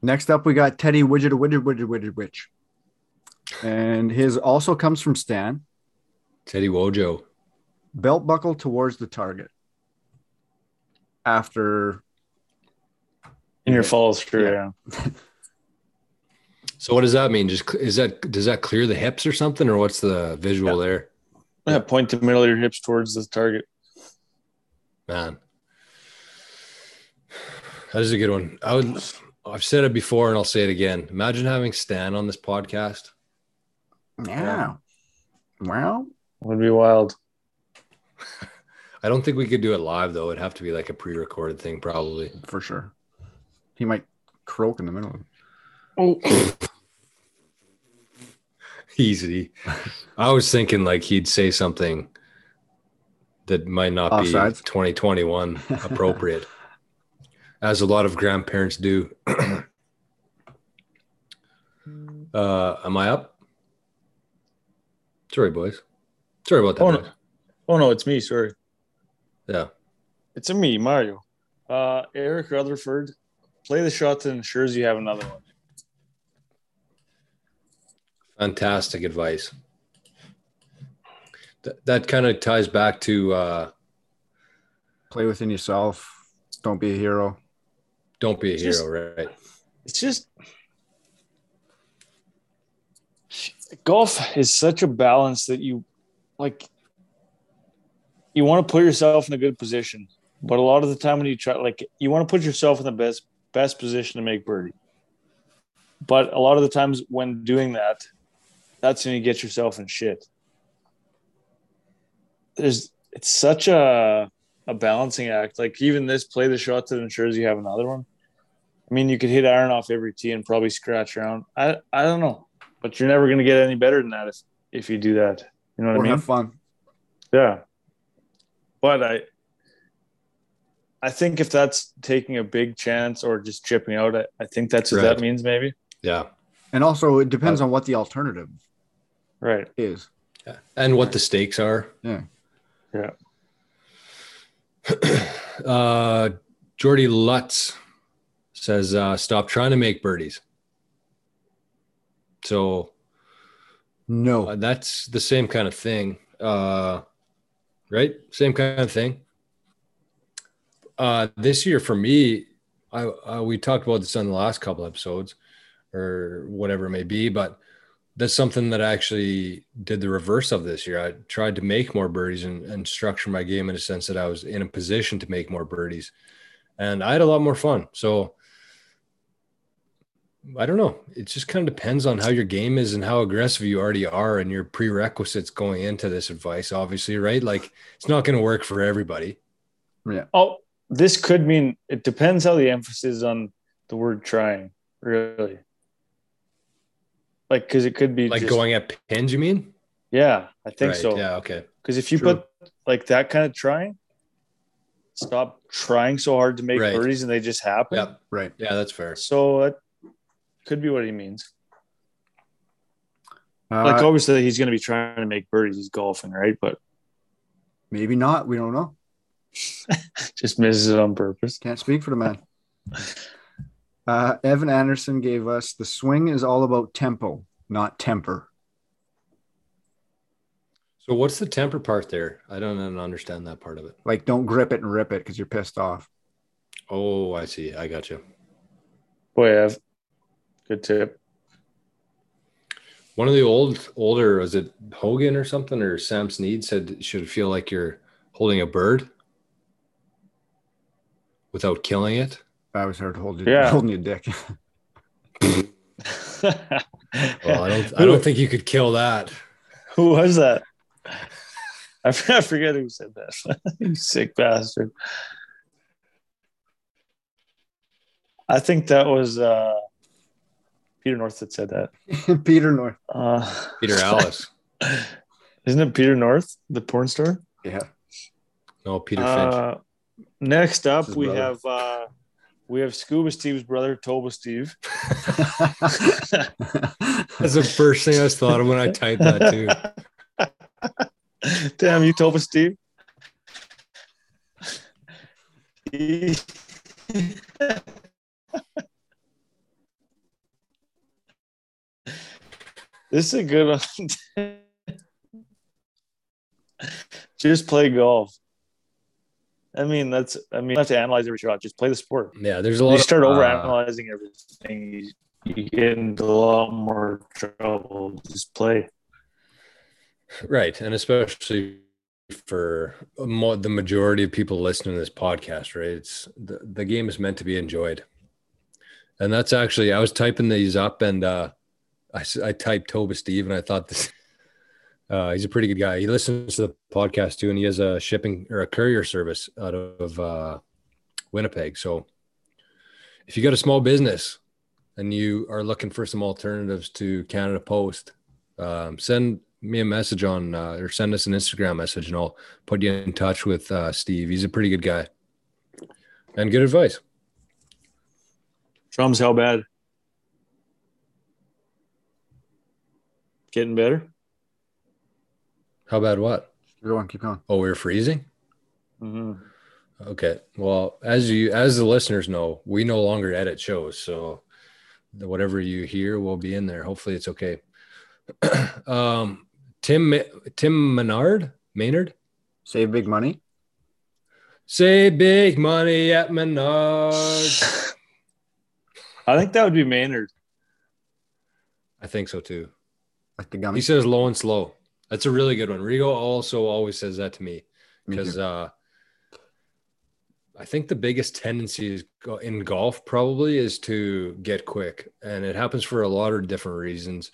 Next up, we got Teddy Widget, Widget, Widget, Widget, Witch. And his also comes from Stan. Teddy Wojo. Belt buckle towards the target. After. In your follow through, yeah. yeah. so what does that mean? Just is that does that clear the hips or something, or what's the visual yeah. there? Yeah, point the middle of your hips towards the target. Man, that is a good one. I would. I've said it before, and I'll say it again. Imagine having Stan on this podcast. Yeah. Well, would be wild. I don't think we could do it live though. It'd have to be like a pre-recorded thing, probably. For sure. He might croak in the middle. Oh. Easy. I was thinking like he'd say something that might not Offsides. be 2021 appropriate, as a lot of grandparents do. uh, am I up? Sorry, boys. Sorry about that. Oh no, oh, no it's me. Sorry. Yeah. It's a me, Mario. Uh, Eric Rutherford, play the shot that ensures you have another one. Fantastic advice. That, that kind of ties back to uh, play within yourself. Don't be a hero. Don't be a it's hero, just, right? It's just golf is such a balance that you like you want to put yourself in a good position, but a lot of the time when you try, like you want to put yourself in the best best position to make birdie. But a lot of the times when doing that, that's when you get yourself in shit. There's it's such a a balancing act. Like even this play the shot that ensures you have another one. I mean, you could hit iron off every tee and probably scratch around. I I don't know, but you're never going to get any better than that if if you do that. You know what or I mean? Have fun. Yeah. But I I think if that's taking a big chance or just chipping out, I, I think that's what right. that means, maybe. Yeah. And also it depends uh, on what the alternative right is. Yeah. And what the stakes are. Yeah. Yeah. Uh, Jordy Lutz says, uh, "Stop trying to make birdies." So, no, uh, that's the same kind of thing, uh, right? Same kind of thing. Uh, this year for me, I uh, we talked about this on the last couple episodes, or whatever it may be, but that's something that I actually did the reverse of this year. I tried to make more birdies and, and structure my game in a sense that I was in a position to make more birdies, and I had a lot more fun. So I don't know. It just kind of depends on how your game is and how aggressive you already are and your prerequisites going into this advice, obviously, right? Like it's not going to work for everybody. Yeah. Oh, this could mean it depends how the emphasis on the word trying, really. Like, because it could be like just, going at pins, you mean? Yeah, I think right. so. Yeah, okay. Because if you True. put like that kind of trying, stop trying so hard to make Right. birdies and they just happen. Yep. right. Yeah, that's fair. So that could be what he means. Uh, Like obviously he's going to be trying to make birdies. He's golfing, right? But maybe not. We don't know. just misses it on purpose. Can't speak for the man. Uh, Evan Anderson gave us the swing is all about tempo, not temper. So what's the temper part there? I don't understand that part of it. Like, don't grip it and rip it because you're pissed off. Oh, I see. I got you. Boy, Ev, good tip. One of the old older was it Hogan or something or Sam Snead said it should feel like you're holding a bird without killing it. I was hard holding, Yeah. holding your dick. Well, I don't I don't think you could kill that. Who was that? I forget who said that. you sick bastard. I think that was uh, Peter North that said that. Peter North. Uh, Peter Alliss. Isn't it Peter North, the porn star? Yeah. No, Peter Finch. Uh, next up, we brother. have uh, we have Scuba Steve's brother, Toba Steve. That's the first thing I thought of when I typed that too. Damn you, Toba Steve. This is a good one. Just play golf. I mean, that's. I mean, you have to analyze every shot. Just play the sport. Yeah, there's a lot You start uh, over analyzing everything, you, you get into a lot more trouble. Just play. Right, and especially for mo- the majority of people listening to this podcast, right? It's the, the game is meant to be enjoyed, and that's actually I was typing these up, and uh, I I typed Toba Steve, and I thought this. Uh, he's a pretty good guy. He listens to the podcast too, and he has a shipping or a courier service out of uh, Winnipeg. So, if you got a small business and you are looking for some alternatives to Canada Post, um, send me a message on uh, or send us an Instagram message and I'll put you in touch with uh, Steve. He's a pretty good guy and good advice. Drums, how bad? Getting better. How about what? Go on, keep going. Oh, we are freezing. Mm-hmm. Okay. Well, as you as the listeners know, we no longer edit shows, so whatever you hear will be in there. Hopefully, it's okay. um, Tim Ma- Tim Menard Maynard Save big money. Save big money at Menard. I think that would be Maynard. I think so too. Like the He says low and slow. That's a really good one. Rigo also always says that to me Me because uh, I think the biggest tendency is in golf probably is to get quick, and it happens for a lot of different reasons.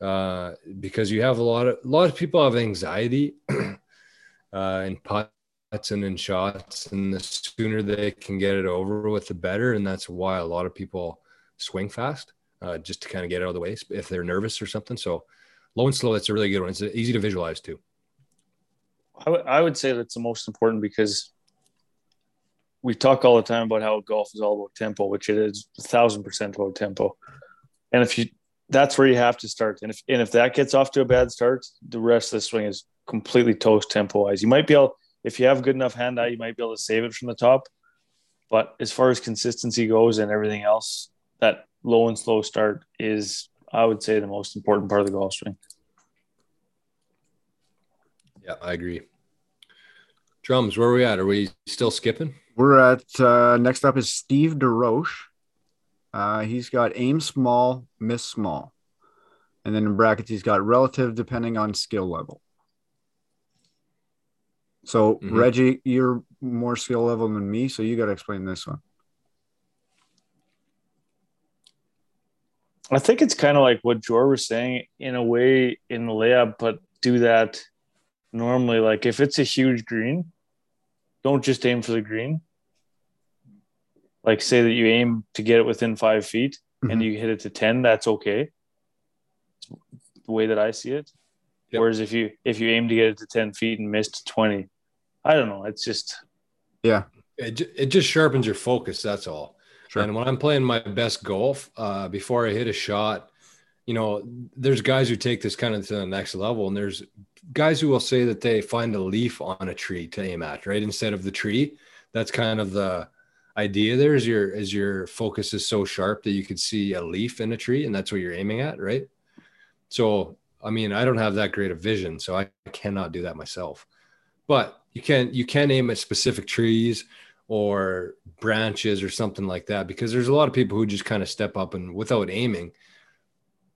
Uh, because you have a lot of a lot of people have anxiety uh, in putts and in shots, and the sooner they can get it over with, the better. And that's why a lot of people swing fast, uh, just to kind of get out of the way if they're nervous or something. So low and slow, that's a really good one. It's easy to visualize too. I would- would say that's the most important because we talk all the time about how golf is all about tempo, which it is a thousand percent about tempo. And if you, that's where you have to start. And if and if that gets off to a bad start, the rest of the swing is completely toast tempo wise. You might be able if you have good enough hand eye, you might be able to save it from the top. But as far as consistency goes and everything else, that low and slow start is, I would say, the most important part of the golf swing. Yeah, I agree. Drums, where are we at? Are we still skipping? We're at uh, next up is Steve DeRoche. Uh, he's got aim small, miss small. And then in brackets, he's got relative depending on skill level. So, mm-hmm. Reggie, you're more skill level than me. So, you got to explain this one. I think it's kind of like what Jor was saying in a way in the layup, but do that normally. Like if it's a huge green, don't just aim for the green. Like say that you aim to get it within five feet mm-hmm. and you hit it to 10, that's okay. The way that I see it. Yep. Whereas if you if you aim to get it to 10 feet and miss to 20, I don't know. It's just yeah. It, it just sharpens your focus. That's all. Sure. And when I'm playing my best golf, uh, before I hit a shot, you know, there's guys who take this kind of to the next level, and there's guys who will say that they find a leaf on a tree to aim at, right, instead of the tree. That's kind of the idea. There is your as your focus is so sharp that you could see a leaf in a tree, and that's what you're aiming at, right? So, I mean, I don't have that great of vision, so I cannot do that myself. But you can you can aim at specific trees or branches or something like that because there's a lot of people who just kind of step up and without aiming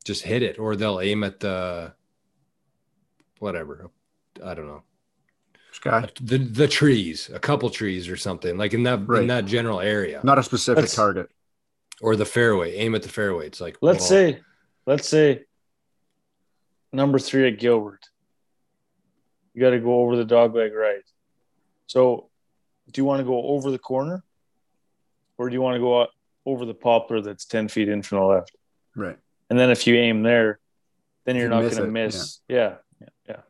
just hit it or they'll aim at the whatever i don't know. Sky. The the trees a couple trees or something like in that right. in that general area. Not a specific let's, target. Or the fairway aim at the fairway it's like let's well, say let's say number 3 at Gilbert. You got to go over the dog leg right. So do you want to go over the corner or do you want to go over the poplar that's 10 feet in from the left? Right. And then if you aim there, then you're you not going to miss. Yeah. yeah. yeah. Yeah.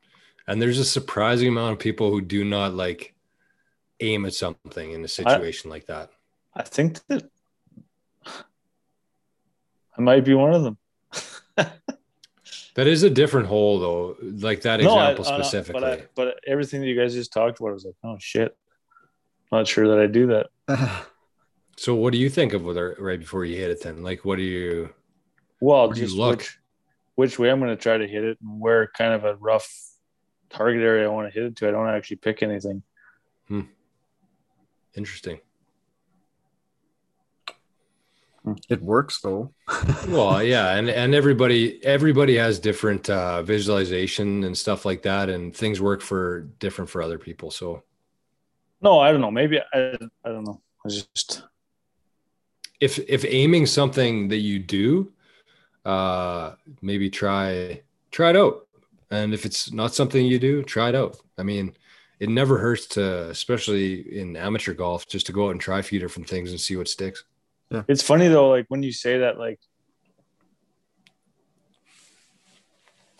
And there's a surprising amount of people who do not like aim at something in a situation I, like that. I think that I might be one of them. that is a different hole though, like that example no, I, specifically. But, I, but everything that you guys just talked about, I was like, oh shit not sure that I do that. so what do you think of whether right before you hit it then? Like what do you well just look? Which, which way I'm gonna try to hit it and where kind of a rough target area I want to hit it to. I don't actually pick anything. Hmm. Interesting. Hmm. It works though. well, yeah, and and everybody everybody has different uh, visualization and stuff like that, and things work for different for other people. So no, I don't know. Maybe I, I don't know. I just if if aiming something that you do, uh, maybe try try it out. And if it's not something you do, try it out. I mean, it never hurts to, especially in amateur golf, just to go out and try a few different things and see what sticks. Yeah. It's funny though, like when you say that, like,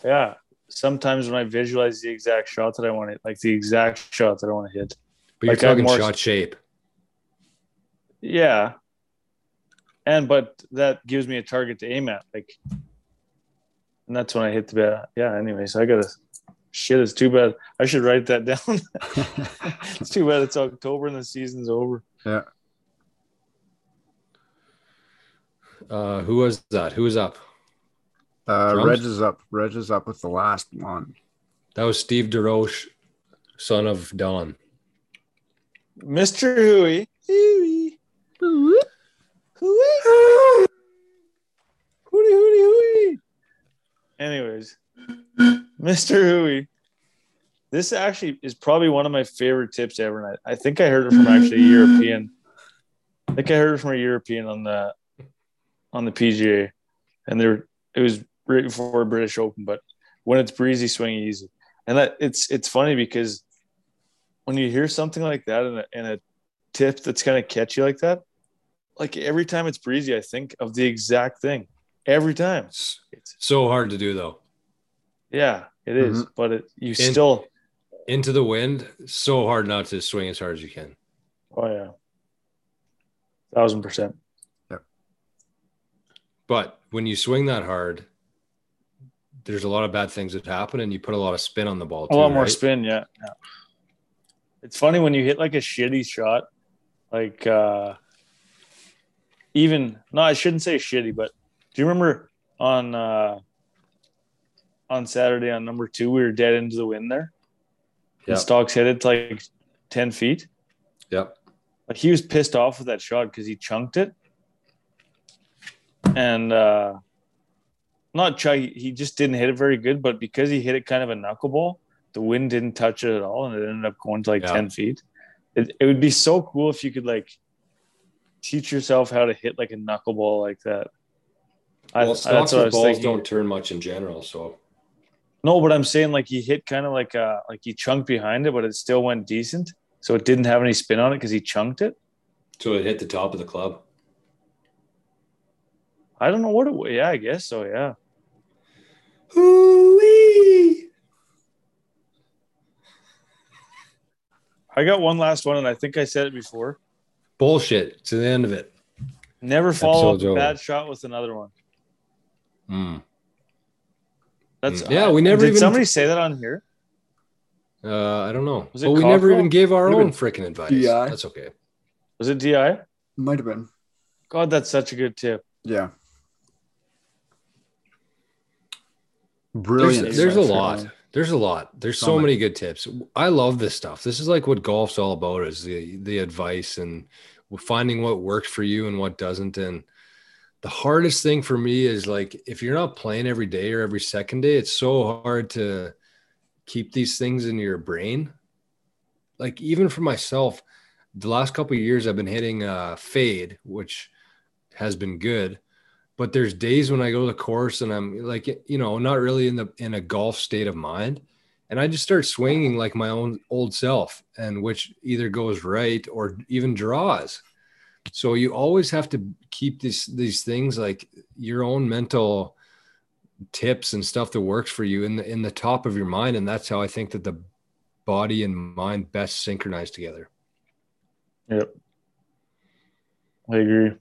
yeah, sometimes when I visualize the exact shot that I want to, like the exact shot that I want to hit, but you're like talking more, shot shape. Yeah. And but that gives me a target to aim at. Like and that's when I hit the bat. Yeah, anyways, I gotta shit, it's too bad. I should write that down. it's too bad it's October and the season's over. Yeah. Uh, who was that? Who was up? Uh, Reg is up. Reg is up with the last one. That was Steve DeRoche, son of Don. Mr. Hooey. Hooey. Hooey. Hooey. Hooey. Hooey. Hooey. Anyways, Mr. Hooey. This actually is probably one of my favorite tips ever. And I, I think I heard it from actually a European. I think I heard it from a European on the on the PGA, and there it was right before British Open. But when it's breezy, swing easy, and that it's it's funny because when you hear something like that and a, and a tip that's kind of catchy like that, like every time it's breezy, I think of the exact thing. Every time. It's so hard to do though. Yeah, it is. Mm-hmm. But it, you In, still into the wind. So hard not to swing as hard as you can. Oh yeah, thousand percent. Yeah. But when you swing that hard, there's a lot of bad things that happen, and you put a lot of spin on the ball. A lot more right? spin, yeah. yeah It's funny when you hit like a shitty shot, like uh even no, I shouldn't say shitty, but do you remember on uh on Saturday on number two, we were dead into the wind there. Yeah. And Stocks hit it to like 10 feet. Yep. Like he was pissed off with that shot because he chunked it. And uh not try he just didn't hit it very good, but because he hit it kind of a knuckleball, the wind didn't touch it at all and it ended up going to like yeah. 10 feet. It, it would be so cool if you could like teach yourself how to hit like a knuckleball like that. Well, I, stocks with balls thinking. don't turn much in general, so no, but I'm saying like he hit kind of like uh like he chunked behind it, but it still went decent. So it didn't have any spin on it because he chunked it. So it hit the top of the club. I don't know what it was. Yeah, I guess so. Yeah. Hoo-wee. I got one last one, and I think I said it before. Bullshit. To the end of it. Never follow up a bad shot with another one. Hmm. That's mm. yeah. We never did even somebody say that on here. Uh, I don't know. Was it but we never even gave our own freaking advice. DI. That's okay. Was it Di? Might have been. God, that's such a good tip. Yeah. Brilliant. There's, there's a lot. There's a lot. There's so, so many good tips. I love this stuff. This is like what golf's all about is the the advice and finding what works for you and what doesn't. And the hardest thing for me is like if you're not playing every day or every second day, it's so hard to keep these things in your brain. Like even for myself, the last couple years I've been hitting uh fade, which has been good. But there's days when I go to the course and I'm like, you know, not really in the in a golf state of mind. And I just start swinging like my own old self, and which either goes right or even draws. So you always have to keep these these things like your own mental tips and stuff that works for you in the in the top of your mind. And that's how i think that the body and mind best synchronize together. Yep. I agree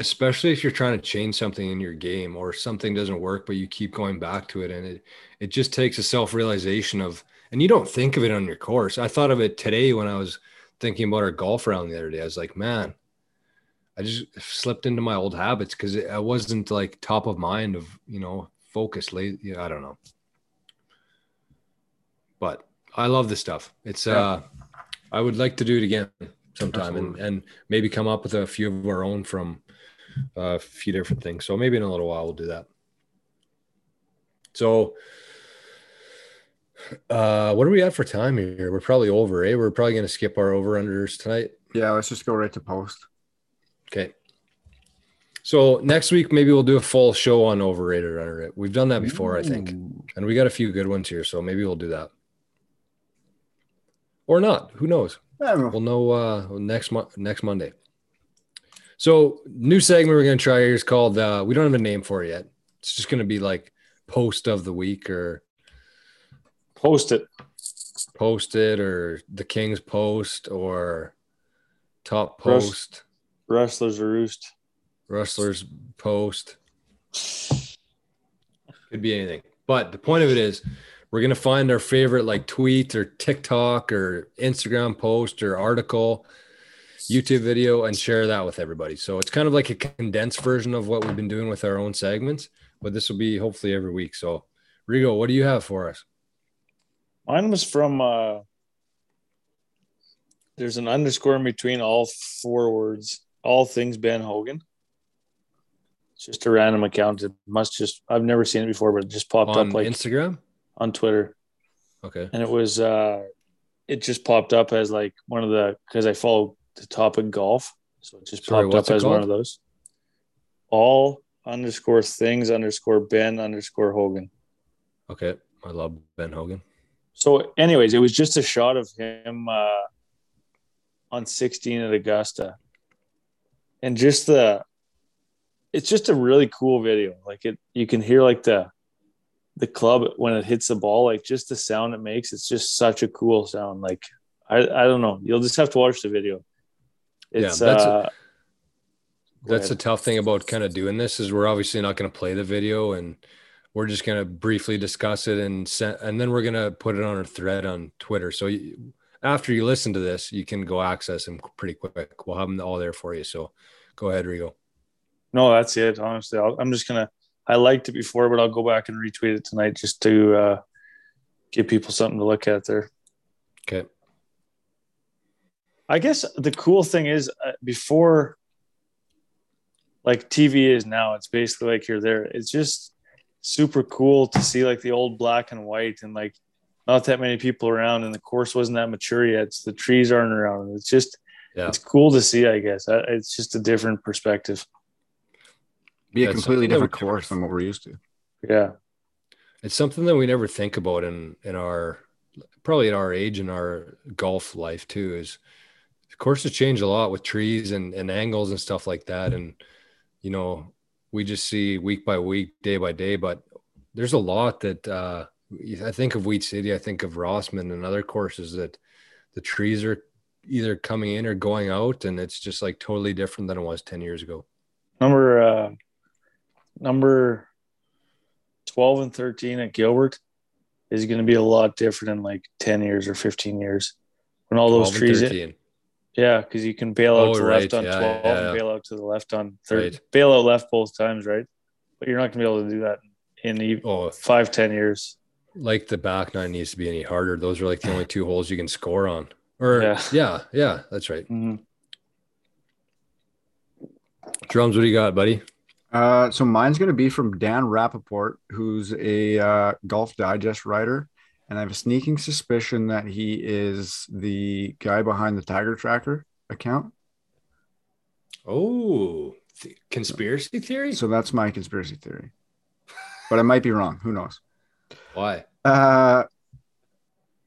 especially if you're trying to change something in your game or something doesn't work but you keep going back to it and it it just takes a self-realization of and you don't think of it on your course i thought of it today when i was thinking about our golf round the other day. I was like, man, I just slipped into my old habits because I wasn't like top of mind of, you know, focus late. Yeah, I don't know. But I love this stuff. It's, uh, I would like to do it again sometime and, and maybe come up with a few of our own from a few different things. So maybe in a little while we'll do that. So, uh, what are we at for time here? We're probably over, eh? We're probably going to skip our over unders tonight. Yeah, let's just go right to post. Okay. So next week, maybe we'll do a full show on overrated under it. We've done that before, Ooh. I think, and we got a few good ones here. So maybe we'll do that, or not. Who knows? Know. We'll know uh, next month, next Monday. So new segment we're going to try here is called. Uh, we don't have a name for it yet. It's just going to be like post of the week or Post it. Post it or the King's Post or Top Post. Wrestlers Roost. Wrestlers Post. Could be anything. But the point of it is we're gonna find our favorite like tweet or TikTok or Instagram post or article, YouTube video, and share that with everybody. So it's kind of like a condensed version of what we've been doing with our own segments, but this will be hopefully every week. So Rigo, what do you have for us? Mine was from uh there's an underscore in between all four words, all things Ben Hogan. It's just a random account. It must just I've never seen it before, but it just popped on up like Instagram on Twitter. Okay. And it was uh it just popped up as like one of the because I follow the topic golf. So it just Sorry, popped up as called? one of those. All underscore things underscore Ben underscore Hogan. Okay. I love Ben Hogan. So, anyways, it was just a shot of him uh, on 16 at Augusta, and just the. It's just a really cool video. Like it, you can hear like the, the club when it hits the ball, like just the sound it makes. It's just such a cool sound. Like I, I don't know. You'll just have to watch the video. It's yeah, that's uh, a, that's the tough thing about kind of doing this is we're obviously not going to play the video and we're just gonna briefly discuss it and send, and then we're gonna put it on a thread on Twitter. So you, after you listen to this, you can go access them pretty quick. We'll have them all there for you. So go ahead, Rigo. No, that's it. Honestly, i am just gonna. I liked it before, but I'll go back and retweet it tonight just to uh, give people something to look at there. Okay. I guess the cool thing is uh, before, like TV is now, it's basically like you're there. It's just super cool to see like the old black and white and like not that many people around and the course wasn't that mature yet. It's, the trees aren't around. It's just, yeah. it's cool to see, I guess. It's just a different perspective. Be a completely different course than what we're used to. Yeah. It's something that we never think about in, in our, probably at our age in our golf life too, is courses change a lot with trees and, and angles and stuff like that. And, you know, we just see week by week, day by day, but there's a lot that, uh, I think of Wheat City, I think of Rossman and other courses that the trees are either coming in or going out, and it's just like totally different than it was 10 years ago. Number, uh, number 12 and 13 at Gilbert is going to be a lot different in like 10 years or 15 years when all those trees, yeah, because you can bail out oh, to the right. left on yeah, 12 yeah, yeah. and bail out to the left on third. Right. Bail out left both times, right? But you're not going to be able to do that in oh, five, 10 years. Like the back nine needs to be any harder. Those are like the only two holes you can score on. Or yeah, yeah, yeah that's right. Mm-hmm. Drums, what do you got, buddy? Uh, so mine's going to be from Dan Rapaport, who's a uh, Golf Digest writer and I have a sneaking suspicion that he is the guy behind the Tiger Tracker account. Oh, th- conspiracy theory. So that's my conspiracy theory, but I might be wrong. Who knows? Why? Uh,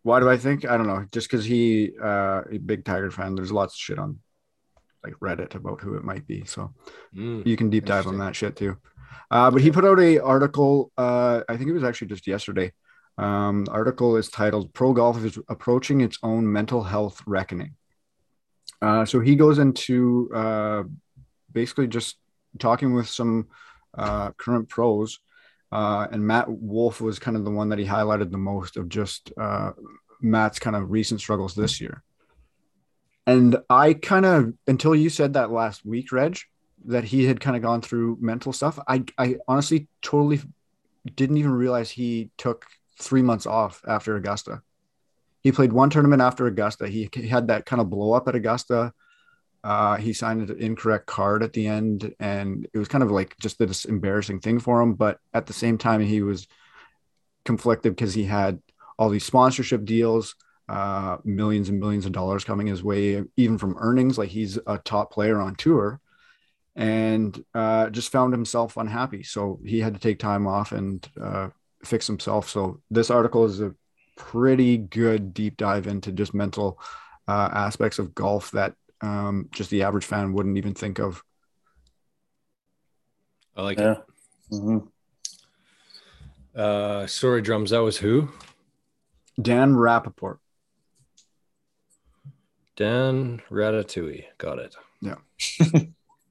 why do I think? I don't know. Just because he uh, a big Tiger fan. There's lots of shit on like Reddit about who it might be. So mm, you can deep dive on that shit too. Uh, but he put out a article. Uh, I think it was actually just yesterday um, article is titled Pro Golf is Approaching Its Own Mental Health Reckoning. Uh, so he goes into uh, basically just talking with some uh, current pros. Uh, and Matt Wolff was kind of the one that he highlighted the most of just uh, Matt's kind of recent struggles this year. And I kind of, until you said that last week, Reg, that he had kind of gone through mental stuff, I, I honestly totally didn't even realize he took three months off after Augusta. He played one tournament after Augusta. He, had that kind of blow up at Augusta. Uh, he signed an incorrect card at the end, and it was kind of like just this embarrassing thing for him. But at the same time, he was conflicted because he had all these sponsorship deals, uh, millions and millions of dollars coming his way, even from earnings. Like he's a top player on tour, and uh, just found himself unhappy. So he had to take time off and uh, fix himself. So this article is a pretty good deep dive into just mental uh, aspects of golf that um, just the average fan wouldn't even think of. I like yeah. it. Mm-hmm. Uh, sorry, drums. That was who? Dan Rapaport. Dan Ratatouille. Got it. Yeah.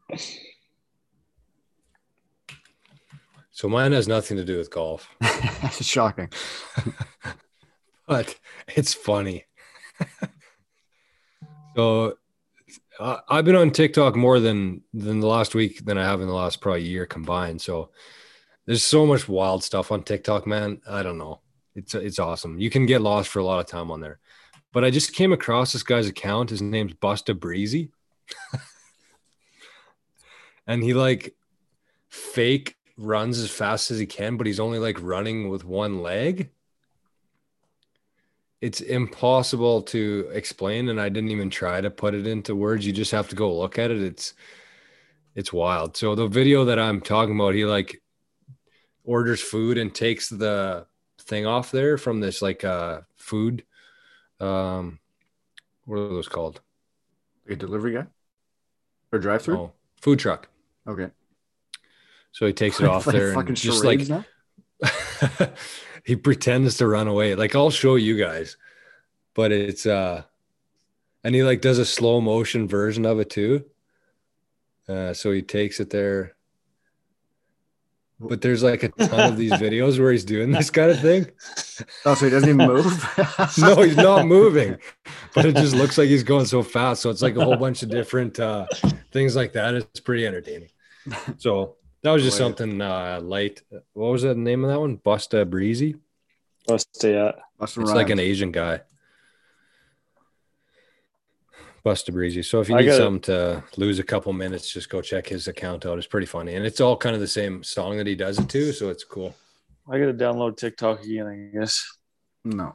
So mine has nothing to do with golf. Shocking. but it's funny. so uh, I've been on TikTok more than than the last week than I have in the last probably year combined. So there's so much wild stuff on TikTok, man. I don't know. It's it's awesome. You can get lost for a lot of time on there. But I just came across this guy's account. His name's Busta Breezy. and he like fake runs as fast as he can, but he's only like running with one leg. It's impossible to explain, and I didn't even try to put it into words. You just have to go look at it. It's it's wild. So the video that I'm talking about, he like orders food and takes the thing off there from this like uh food um what are those called? A delivery guy or drive through? Oh, food truck. Okay. So he takes it off there and just like he pretends to run away. Like I'll show you guys, but it's uh, and he like does a slow motion version of it too. Uh, so he takes it there. but there's like a ton of these videos where he's doing this kind of thing. Oh, so he doesn't even move? no, he's not moving, but it just looks like he's going so fast. So it's like a whole bunch of different uh, things like that. It's pretty entertaining. So that was just something uh, light. What was the name of that one? Busta Breezy. Busta, yeah. Busta it's like an Asian guy. Busta Breezy. So if you need something to lose a couple minutes, just go check his account out. It's pretty funny, and it's all kind of the same song that he does it to, so it's cool. I gotta download TikTok again, I guess. No.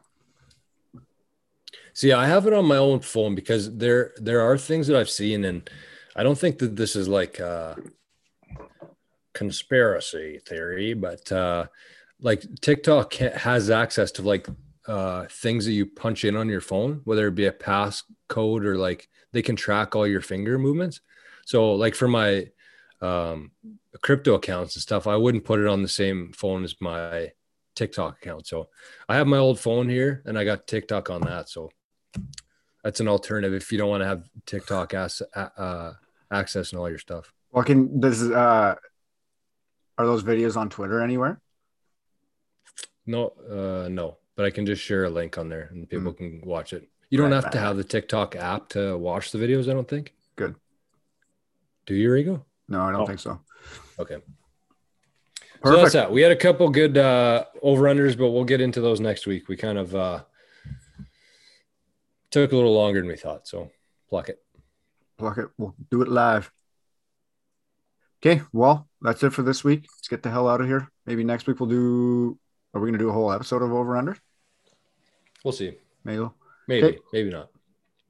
See, I have it on my own phone because there there are things that I've seen, and I don't think that this is like a conspiracy theory, but uh, like TikTok has access to like uh, things that you punch in on your phone, whether it be a pass code or like they can track all your finger movements. So like for my um, crypto accounts and stuff, I wouldn't put it on the same phone as my TikTok account. So I have my old phone here and I got TikTok on that. So that's an alternative if you don't want to have TikTok as, uh, access and all your stuff. Well, can does uh, are those videos on Twitter anywhere? No, uh, no but I can just share a link on there and people mm. can watch it. You don't right, have to have the TikTok app to watch the videos, I don't think. Good. Do you, Rigo? No, I don't oh. think so. Okay. Perfect. So that's that. We had a couple good uh over unders, but we'll get into those next week. We kind of uh took a little longer than we thought. So pluck it. Pluck it. We'll do it live. Okay, well, that's it for this week. Let's get the hell out of here. Maybe next week we'll do are we going to do a whole episode of over under? We'll see. Maybe. Maybe. Okay. Maybe not.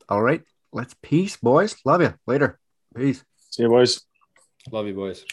All right. Let's peace, boys. Love you. Later. Peace. See you, boys. Love you, boys.